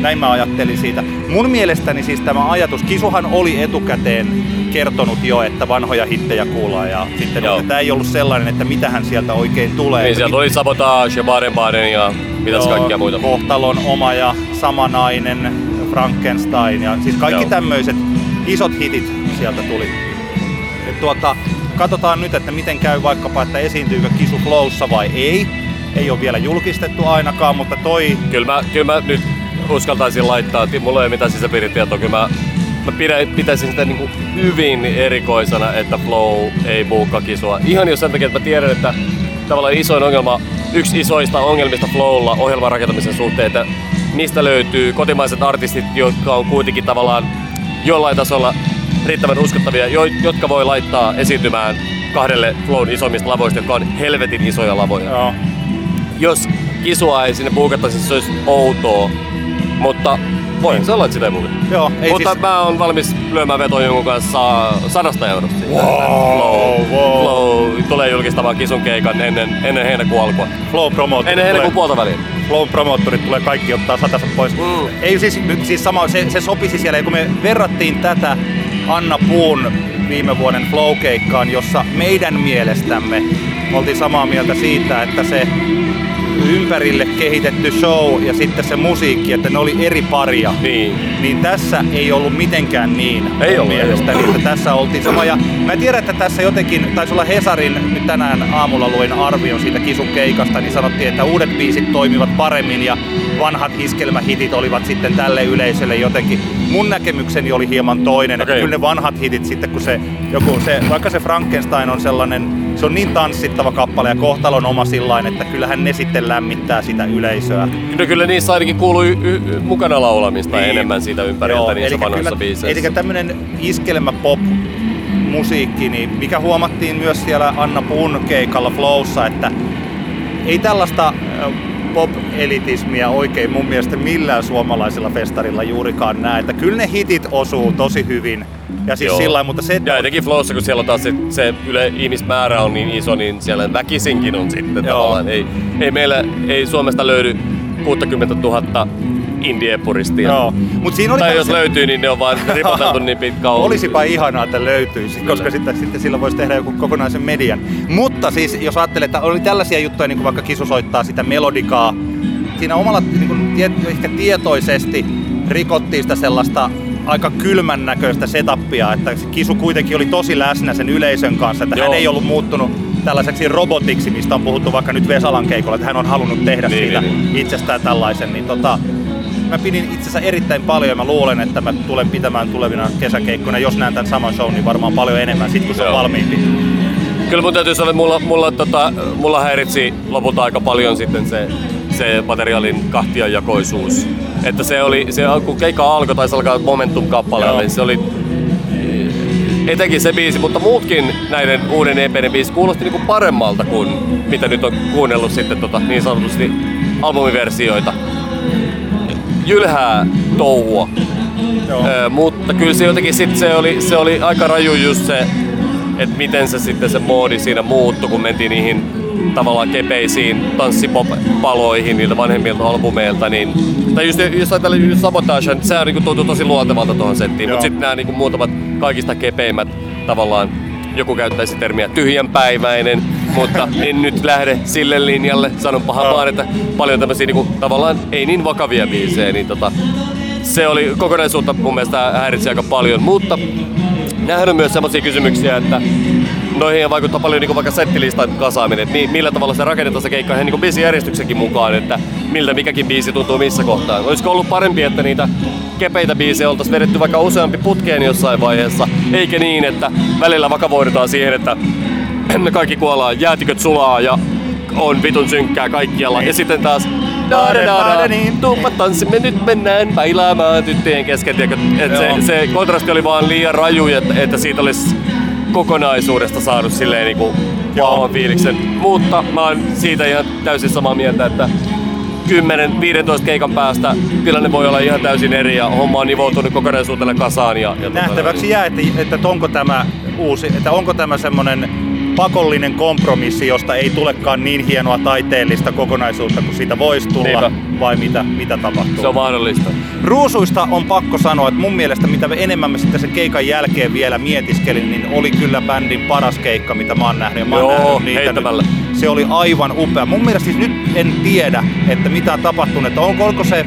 Näin mä ajattelin siitä. Mun mielestäni siis tämä ajatus, Kisuhan oli etukäteen kertonut jo, että vanhoja hittejä kuullaan ja sitten Joo. tämä ei ollut sellainen, että mitähän sieltä oikein tulee. Niin, sieltä oli Sabotage ja Baden ja mitäs Joo, kaikkia muita. Kohtalon oma ja samanainen, Frankenstein ja siis kaikki tämmöiset isot hitit sieltä tuli. Et tuota, katsotaan nyt, että miten käy vaikkapa, että esiintyykö Kisu Flowssa vai ei. Ei ole vielä julkistettu ainakaan, mutta toi Kyllä mä, kyllä mä nyt uskaltaisin laittaa, mulla ei ole mitään sisäpiiritietoa, kyllä mä, mä pidä, pitäisin sitä niinku hyvin erikoisena, että Flow ei buukka kisua. Ihan jo sen takia, että mä tiedän, että tavallaan isoin ongelma, yksi isoista ongelmista Flowlla ohjelman rakentamisen suhteen, että mistä löytyy kotimaiset artistit, jotka on kuitenkin tavallaan jollain tasolla riittävän uskottavia, jo, jotka voi laittaa esiintymään kahdelle Flown isoimmista lavoista, jotka on helvetin isoja lavoja joo, jos kisua ei sinne buukattaisi, se olisi outoa. Mutta voin olla, että sitä ei buukata. joo, ei Mutta siis, mä oon valmis lyömään vetoon jonkun kanssa sadasta eurosta. siitä, Wow, Flow, wow. Flow tulee julkistamaan kisun keikan ennen, ennen heinäkuun alkua. Flow Promoter Ennen heinäkuun puolta väliin. Flow Promotorit tulee kaikki ottaa satassa pois. Mm. Ei siis, siis sama, se, se sopisi siellä, ja kun me verrattiin tätä Anna Puun viime vuoden Flow-keikkaan, jossa meidän mielestämme oltiin samaa mieltä siitä, että se ympärille kehitetty show ja sitten se musiikki, että ne oli eri paria. Niin. Niin tässä ei ollut mitenkään niin Ei ollut, ei mielestäni, ollut. että tässä oltiin sama. Ja mä tiedän, että tässä jotenkin, taisi olla Hesarin, nyt tänään aamulla luin arvion siitä kisukeikasta, niin sanottiin, että uudet biisit toimivat paremmin ja vanhat iskelmähitit olivat sitten tälle yleisölle jotenkin. Mun näkemykseni oli hieman toinen, että Okei. kyllä ne vanhat hitit sitten, kun se joku, se, vaikka se Frankenstein on sellainen, se on niin tanssittava kappale ja kohtalon oma sillain, että kyllähän ne sitten lämmittää sitä yleisöä. No kyllä niissä ainakin kuuluu y- y- mukana laulamista Niin. enemmän siitä ympäriltä niissä vanhoissa biiseissä. Eli tämmönen iskelmä pop musiikki, niin mikä huomattiin myös siellä Anna Puun keikalla Flowssa, että ei tällaista pop-elitismiä oikein mun mielestä millään suomalaisella festarilla juurikaan näe. Että kyllä ne hitit osuu tosi hyvin. Ja siis Joo. sillä mutta se, että Ja etenkin Flowssa, kun siellä on taas se, se yle, ihmismäärä on niin iso, niin siellä väkisinkin on sitten Joo. tavallaan. Ei, ei meillä, ei Suomesta löydy 60 000 indie-puristia. Joo. Mut siinä oli Tai jos tämmöisiä- löytyy, niin ne on vaan ripoteltu niin pitkä ollut. Olisipa ihanaa, että löytyisi, koska Kyllä. sitten, sitten sillä voisi tehdä joku kokonaisen median. Mutta siis, jos ajattelee, että oli tällaisia juttuja, niin kuin vaikka Kisu soittaa sitä melodikaa, siinä omalla niin kuin, tie, ehkä tietoisesti rikottiin sitä sellaista aika kylmän näköistä setupia, että se Kisu kuitenkin oli tosi läsnä sen yleisön kanssa, että hän Joo. ei ollut muuttunut tällaiseksi robotiksi, mistä on puhuttu vaikka nyt Vesalan keikolla, että hän on halunnut tehdä Niin, siitä niin, itsestään tällaisen, niin tota, mä pidin itse asiassa erittäin paljon ja mä luulen, että mä tulen pitämään tulevina kesäkeikkoina, jos näen tämän saman show, niin varmaan paljon enemmän sit kun se on valmiimpi. Kyllä mun täytyy sanoa, että mulla, mulla, tota, mulla häiritsi lopulta aika paljon sitten se, se materiaalin kahtiajakoisuus. Että se oli, se, kun keikka alkoi, taisi alkaa Momentum-kappaleella, Joo. niin se oli etenkin se biisi, mutta muutkin näiden uuden EPn biisi kuulosti niinku paremmalta kuin mitä nyt on kuunnellut sitten tota, niin sanotusti albumiversioita. Jylhää touhua. Joo. Öö, mutta kyllä se jotenkin sit se oli, se oli aika raju just se, että miten se sitten se moodi siinä muuttui, kun mentiin niihin tavallaan kepeisiin tanssipop-paloihin niiltä vanhemmilta albumeilta, niin, tai just, jos ajatellaan just Sabotage, niin sehän niinku tuntui tosi luontevalta tuohon settiin, mutta sitten nämä niinku muutamat kaikista kepeimmät tavallaan joku käyttäisi termiä tyhjänpäiväinen, mutta en nyt lähde sille linjalle. Sanon pahan Joo. vaan, että paljon tämmöisiä niinku, tavallaan ei niin vakavia biisejä, niin tota, se oli kokonaisuutta mun mielestä häiritsi aika paljon, mutta on myös sellaisia kysymyksiä, että noihin vaikuttaa paljon niin vaikka settilistan kasaaminen, että mi- millä tavalla se rakennetaan se keikka ihan niin biisijärjestyksenkin mukaan, että miltä mikäkin biisi tuntuu missä kohtaa. Olisiko ollut parempi, että niitä kepeitä biisejä oltaisiin vedetty vaikka useampi putkeen jossain vaiheessa, eikä niin, että välillä vakavoidutaan siihen, että kaikki kuollaan, jäätiköt sulaa ja on vitun synkkää kaikkialla. Ja sitten taas da, tuuppa tanssimme, nyt mennään bailaamaan tyttöjen kesken. Et se, se kontrasti oli vaan liian raju, että, että siitä olisi kokonaisuudesta saanut silleen niinku vahvan fiiliksen. Mutta mä oon siitä ihan täysin samaa mieltä, että 10-15 keikan päästä tilanne voi olla ihan täysin eri ja homma on nivoutunut kokonaisuutena kasaan. Ja, ja tota- Nähtäväksi jää, että, että onko tämä uusi, että onko tämä semmoinen pakollinen kompromissi, josta ei tulekaan niin hienoa taiteellista kokonaisuutta kuin siitä voisi tulla, Niinpä. Vai mitä, mitä tapahtuu? Se on mahdollista. Ruusuista on pakko sanoa, että mun mielestä mitä me enemmän mä sitten sen keikan jälkeen vielä mietiskelin, niin oli kyllä bändin paras keikka, mitä mä oon nähnyt. Ja mä oon Joo, nähnyt niitä heittämällä. nyt. Se oli aivan upea. Mun mielestä siis nyt en tiedä, että mitä on tapahtunut. Että onko, oliko se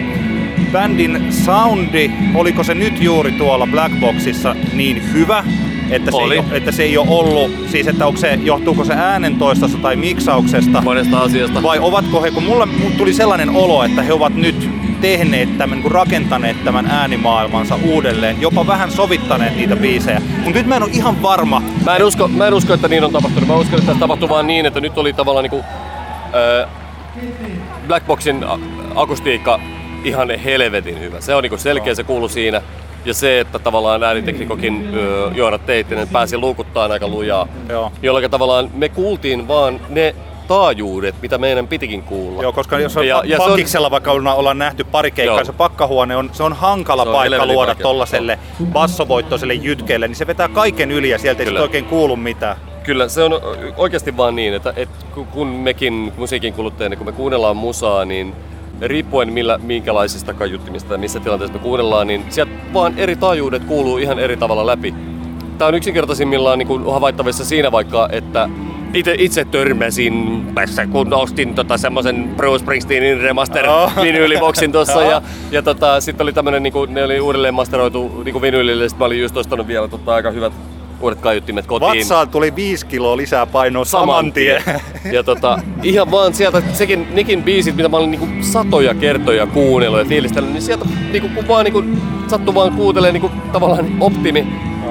bändin soundi, oliko se nyt juuri tuolla Blackboxissa niin hyvä, että se, Oli. ei, ole- että se ei ole ollut, siis että onko se, johtuuko se äänentoistosta tai miksauksesta, Monesta asiasta. vai ovatko he, kun mulla tuli sellainen olo, että he ovat nyt tehneet tämän, niin rakentaneet tämän äänimaailmansa uudelleen, jopa vähän sovittaneet niitä biisejä. Mutta nyt mä en ole ihan varma. Mä en, usko, mä en usko, että niin on tapahtunut. Mä uskon, että tässä tapahtui vaan niin, että nyt oli tavallaan niinku, äh, Blackboxin akustiikka ihan helvetin hyvä. Se on niinku selkeä, se kuulu siinä. Ja se, että tavallaan ääniteknikokin Joona Teittinen pääsi luukuttaan aika lujaa. Joo. Jolloin tavallaan me kuultiin vaan ne taajuudet, mitä meidän pitikin kuulla. Joo, koska jos on Ja- ja, ja se on- pankiksella vaikka olla- ollaan nähty pari keikkaa, Joo. se pakkahuone on, se on hankala Se on paikka luoda tollaselle bassovoittoiselle jytkeelle, niin se vetää kaiken yli ja sieltä ei Kyllä. sit oikein kuulu mitään. Kyllä, se on oikeasti vaan niin, että, että ku- kun mekin musiikin kuluttajina, kun me kuunnellaan musaa, niin riippuen millä, minkälaisista kaiuttimista missä tilanteessa me kuunnellaan, niin sieltä vaan eri taajuudet kuuluu ihan eri tavalla läpi. Tämä on yksinkertaisimmillaan niin kuin havaittavissa siinä vaikka, että itse, itse törmäsin tässä, kun ostin tota semmoisen Bruce Springsteenin remaster Oh. vinyyliboxin tuossa ja, ja tota, sitten oli tämmönen, niin ne oli uudelleen masteroitu niin vinyylille, sitten mä olin just ostanut vielä tota, aika hyvät uudet kaiuttimet kotiin. Vatsaan tuli viisi kiloa lisää painoa saman tien. Ja tota, ihan vaan sieltä, sekin, nekin biisit, mitä mä olin niinku satoja kertoja kuunnellut ja fiilistellyt, niin sieltä niinku, kun vaan niinku, sattuu vaan kuuntelemaan niinku, tavallaan optimi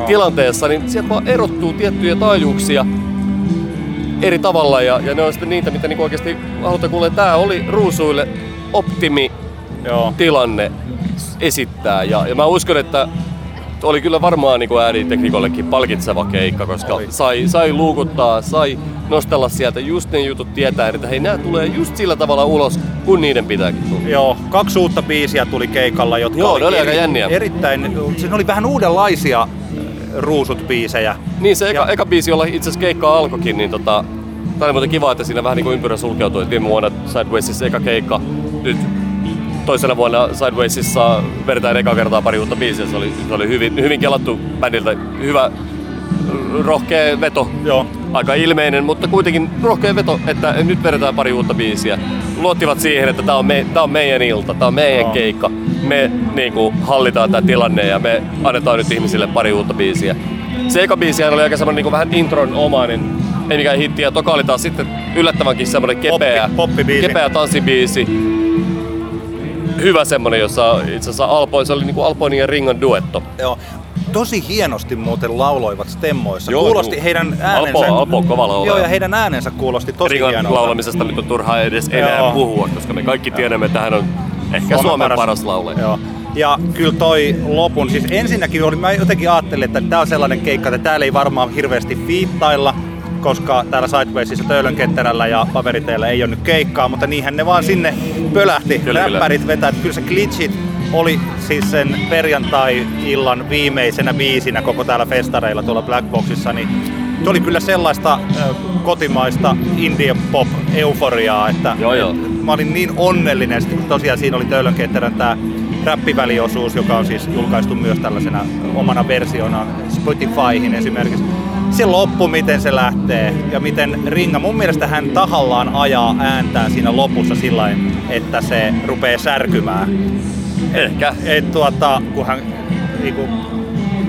tilanteessa, niin sieltä vaan erottuu tiettyjä taajuuksia eri tavalla ja, ja ne on sitten niitä, mitä niinku oikeasti halutaan kuulla. Tää oli ruusuille optimi Joo. tilanne esittää ja, ja mä uskon, että oli kyllä varmaan niin ääniteknikollekin palkitseva keikka, koska Oli. sai, sai luukuttaa, sai nostella sieltä just ne jutut tietää, että hei, nämä tulee just sillä tavalla ulos, kun niiden pitääkin tulla. Joo, kaksi uutta biisiä tuli keikalla, jotka Joo, ne oli aika jänniä. Erittäin, siis ne oli vähän uudenlaisia äh, ruusut biisejä. Niin se eka, Ja- eka biisi, jolla itse asiassa keikka alkoikin, niin tota, tää oli muuten kiva, että siinä vähän niin kuin ympyrä sulkeutui. että Viime vuonna Sidewaysissa eka keikka, nyt toisena vuonna Sidewaysissa vedetään eka kertaa pari uutta biisiä. Se oli, se oli hyvin, hyvin kelattu bändiltä. Hyvä, rohkea veto. Joo. Aika ilmeinen, mutta kuitenkin rohkea veto, että nyt vedetään pari uutta biisiä. Luottivat siihen, että tämä on, me, tää on meidän ilta, tämä on meidän Joo. keikka. Me niinku, hallitaan tämä tilanne ja me annetaan nyt ihmisille pari uutta biisiä. Se eka biisi oli aika semmonen niinku vähän intron omainen, ei mikään hitti. Ja toka oli taas sitten yllättävänkin semmonen kepeä, Poppi- kepeä tanssibiisi. Hyvä semmonen, jossa itse asiassa Alpo, se oli niinku Alpoinin ja Ringon duetto. Joo. Tosi hienosti muuten lauloivat stemmoissa. Joo, kuulosti juu. heidän äänensä... Alpo- Alpo on kova laulaja. Joo, ja heidän äänensä kuulosti tosi Ringon hienolta. laulamisesta nyt on turhaa edes enää Joo. puhua, koska me kaikki tiedämme, että hän on ehkä Suomen, paras, paras laulaja. Joo. Ja kyllä toi lopun, siis ensinnäkin oli, mä jotenkin ajattelin, että tää on sellainen keikka, että täällä ei varmaan hirveästi fiittailla, koska täällä Sidewaysissa Töölönketterällä ja Paperiteillä ei ole nyt keikkaa, mutta niinhän ne vaan sinne pölähti. Kyllä, kyllä. Räppärit vetää, kyllä se glitchit oli siis sen perjantai-illan viimeisenä biisinä koko täällä festareilla tuolla Blackboxissa, niin se oli kyllä sellaista kotimaista indie pop euforiaa, että Joo, joo. mä olin niin onnellinen, sitten tosiaan siinä oli Töölönketterän tämä räppiväliosuus, joka on siis julkaistu myös tällaisena omana versiona Spotifyhin esimerkiksi. Se loppu, miten se lähtee ja miten Ringa, mun mielestä hän tahallaan ajaa ääntään siinä lopussa sillä että se rupeaa särkymään. Ehkä. Et tuota, kun hän niinku,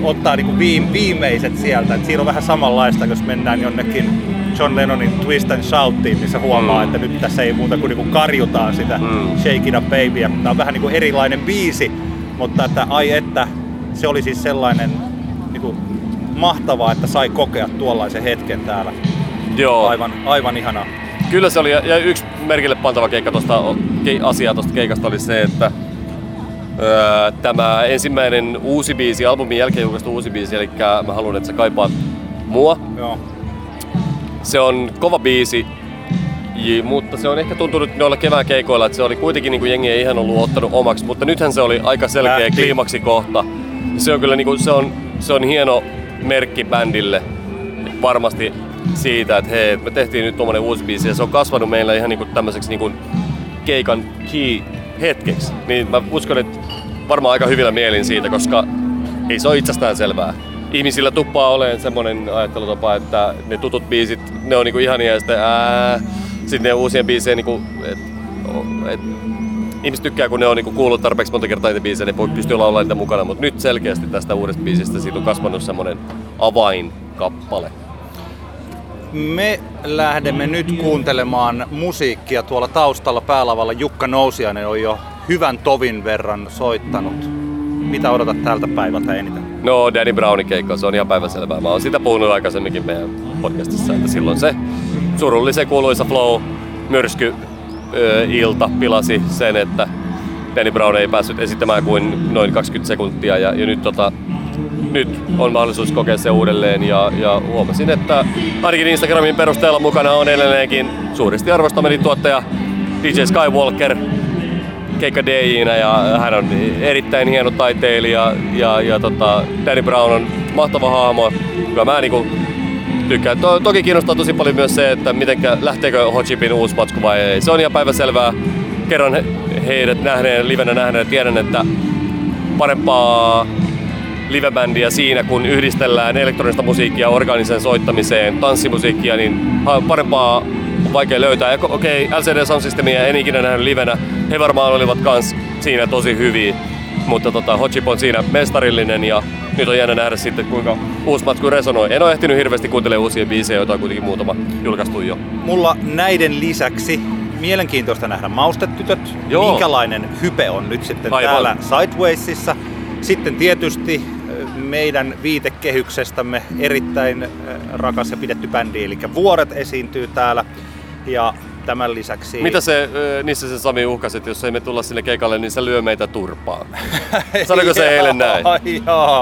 ottaa niinku viim, viimeiset sieltä, et siinä on vähän samanlaista, jos mennään jonnekin John Lennonin Twist and Shoutiin, missä huomaa, Mm. että nyt tässä ei muuta kuin niinku karjutaan sitä Mm. Shake It Up Babyä. Tämä on vähän niinku erilainen biisi, Mutta että ai että, se oli siis sellainen niin kuin, mahtavaa, että sai kokea tuollaisen hetken täällä. Joo. Aivan, aivan ihanaa. Kyllä se oli, ja- yksi merkille pantava keikka tosta, ke, asia tuosta keikasta oli se, että öö, tämä ensimmäinen uusi biisi, albumin jälkeen julkaistu uusi biisi, eli mä haluan, että sä kaipaat mua. Joo. Se on kova biisi, mutta se on ehkä tuntunut noilla kevään keikoilla, että se oli kuitenkin niin kuin jengi ei ihan ollut ottanut omaksi, mutta nythän se oli aika selkeä Lähti. kliimaksikohta. Se on kyllä niin kuin, se on, se on hieno merkki bändille varmasti siitä, että hei, me tehtiin nyt tuommoinen uusi biisi ja se on kasvanut meillä ihan niin kuin tämmöiseksi niin kuin keikan key hetkeksi. Niin mä uskon, että varmaan aika hyvillä mielin siitä, koska ei se ole itsestään selvää. Ihmisillä tuppaa olemaan semmoinen ajattelutapa, että ne tutut biisit, ne on niinku ihania ja sitten ää, sitten ne uusien biisien niinku, et, et, ihmiset tykkää, kun ne on niinku kuullut tarpeeksi monta kertaa niitä biisejä, ne voi pystyä laulamaan niitä mukana, mutta nyt selkeästi tästä uudesta biisistä siitä on kasvanut semmoinen avainkappale. Me lähdemme nyt kuuntelemaan musiikkia tuolla taustalla päälavalla. Jukka Nousiainen on jo hyvän tovin verran soittanut. Mitä odotat tältä päivältä eniten? No, Danny Brownin keikka, se on ihan päivänselvää. Mä oon sitä puhunut aikaisemminkin meidän podcastissa, että silloin se surullisen kuuluisa flow, myrsky, ilta pilasi sen, että Danny Brown ei päässyt esittämään kuin noin 20 sekuntia. Ja, ja nyt, tota, nyt on mahdollisuus kokea se uudelleen. Ja, ja huomasin, että ainakin Instagramin perusteella mukana on edelleenkin suuresti arvostamani tuottaja DJ Skywalker, keikka DJinä ja hän on erittäin hieno taiteilija. Ja, ja tota, Danny Brown on mahtava hahmo. Kyllä mä niinku tykkään. To, toki kiinnostaa tosi paljon myös se, että mitenkä, lähteekö Hotchipin uusi matsku vai ei. Se on ihan päiväselvää. Kerran he, heidät nähneen, livenä nähneen, tiedän, että parempaa livebändiä siinä, kun yhdistellään elektronista musiikkia organiseen soittamiseen, tanssimusiikkia, niin parempaa on vaikea löytää. Okei, okay, LCD Sound Systemia en ikinä nähnyt livenä. He varmaan olivat kans siinä tosi hyviä. Mutta tota, Hotchip on siinä mestarillinen ja nyt on jännä nähdä sitten kuinka uusi matsku resonoi. En ole ehtinyt hirveästi kuuntelemaan uusia biisejä, joita on kuitenkin muutama julkaistu jo. Mulla näiden lisäksi mielenkiintoista nähdä Maustetytöt. Joo. Minkälainen hype on nyt sitten Aivan. täällä Sidewaysissa. Sitten tietysti ö, meidän viitekehyksestämme erittäin ö, rakas ja pidetty bändi, eli Vuoret esiintyy täällä. Ja tämän lisäksi... Mitä se, niissä se Sami uhkasi, että jos ei me tulla sinne keikalle, niin se lyö meitä turpaan. Sanoiko se eilen näin?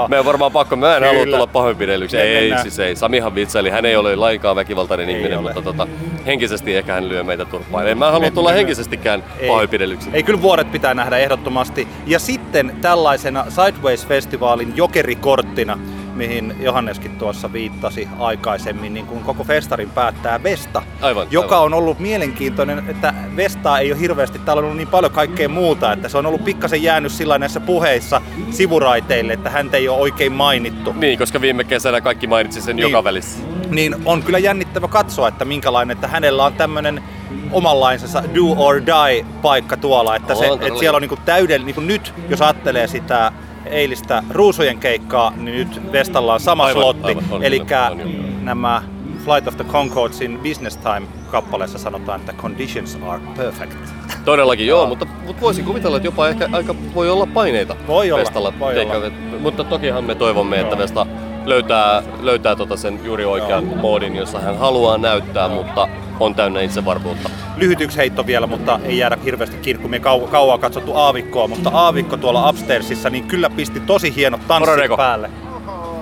Me on varmaan pakko, mä en halua tulla pahoinpidellyksi. Ei, mennään. siis ei. Samihan vitsaili, hän ei ole lainkaan väkivaltainen Ei ihminen, ole. mutta tota, henkisesti ehkä hän lyö meitä turpaan. En mä halua tulla henkisestikään Ei. pahoinpidellyksi. Ei, kyllä vuoret pitää nähdä ehdottomasti. Ja sitten tällaisena Sideways-festivaalin jokerikorttina, mihin Johanneskin tuossa viittasi aikaisemmin, niin kun koko festarin päättää Vesta, Aivan, joka aivan. on ollut mielenkiintoinen, että Vestaa ei ole hirveästi, täällä on ollut niin paljon kaikkea muuta, että se on ollut pikkasen jäänyt sillä näissä puheissa sivuraiteille, että häntä ei ole oikein mainittu. Niin, koska viime kesänä kaikki mainitsi sen Niin. joka välissä. Niin on kyllä jännittävä katsoa, että minkälainen, että hänellä on tämmöinen omanlaisensa do or die paikka tuolla, että, On, se, että siellä on niinku täydellinen, niinku nyt jos ajattelee sitä eilistä Ruusujen keikkaa, niin nyt Vestalla on sama Aivan, slotti, aivan, on eli joo. nämä Flight of the Concordsin Business Time-kappaleessa sanotaan, että conditions are perfect. Todellakin joo, Joo. mutta, mutta voisin kuvitella, että jopa ehkä aika voi olla paineita Voi olla, Vestalla. voi keikka- olla. Mutta tokihan me toivomme, että Joo. Vesta löytää, löytää tota sen juuri oikean Joo. moodin, jossa hän haluaa näyttää, mutta on täynnä itsevarmuutta. Lyhyt yksi heitto vielä, mutta ei jäädä hirveästi me kau- kauan katsottu Aavikkoa, mutta Aavikko tuolla upstairsissa niin kyllä pisti tosi hienot tanssit Moroneko. päälle.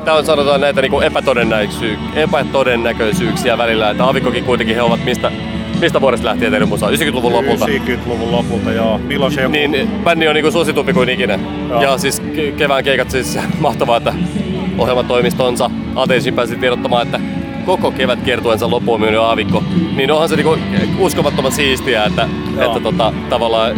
Tää on sanotaan näitä niinku epätodennäköisyyksiä, epätodennäköisyyksiä välillä, että Aavikkokin kuitenkin he ovat mistä, mistä vuodesta lähtien tehnyt musaa? 90-luvun lopulta. 90-luvun lopulta, joo. Milloin se joku... Niin bändi on niinku suositumpi kuin ikinä. Joo. Ja siis ke- kevään keikat siis mahtavaa, että ohjelmatoimistonsa Atensin pääsi tiedottamaan, että koko kevät kiertueensa loppuun myynyt Aavikko. Niin onhan se niinku uskomattoman siistiä, että, Joo. että tota, tavallaan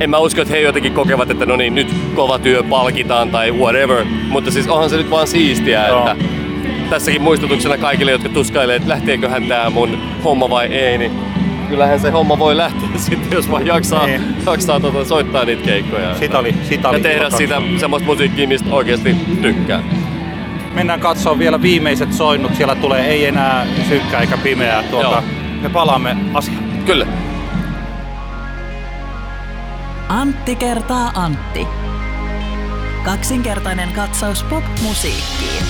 en mä usko, että he jotenkin kokevat, että no niin, nyt kova työ palkitaan tai whatever. Mutta siis onhan se nyt vaan siistiä, Joo. että tässäkin muistutuksena kaikille, jotka tuskailee, että lähteeköhän tää mun homma vai ei, niin kyllähän se homma voi lähteä sitten, jos vaan jaksaa, Niin. jaksaa tota, soittaa niitä keikkoja. Sitä oli, sitä oli ja tehdä katsoa. semmoista musiikkia, mistä oikeasti tykkää. Mennään katsoa vielä viimeiset soinnut. Siellä tulee ei enää synkkää eikä pimeää. Tuota, Joo. me palaamme asiaan. Kyllä. Antti kertaa Antti. Kaksinkertainen katsaus pop-musiikkiin.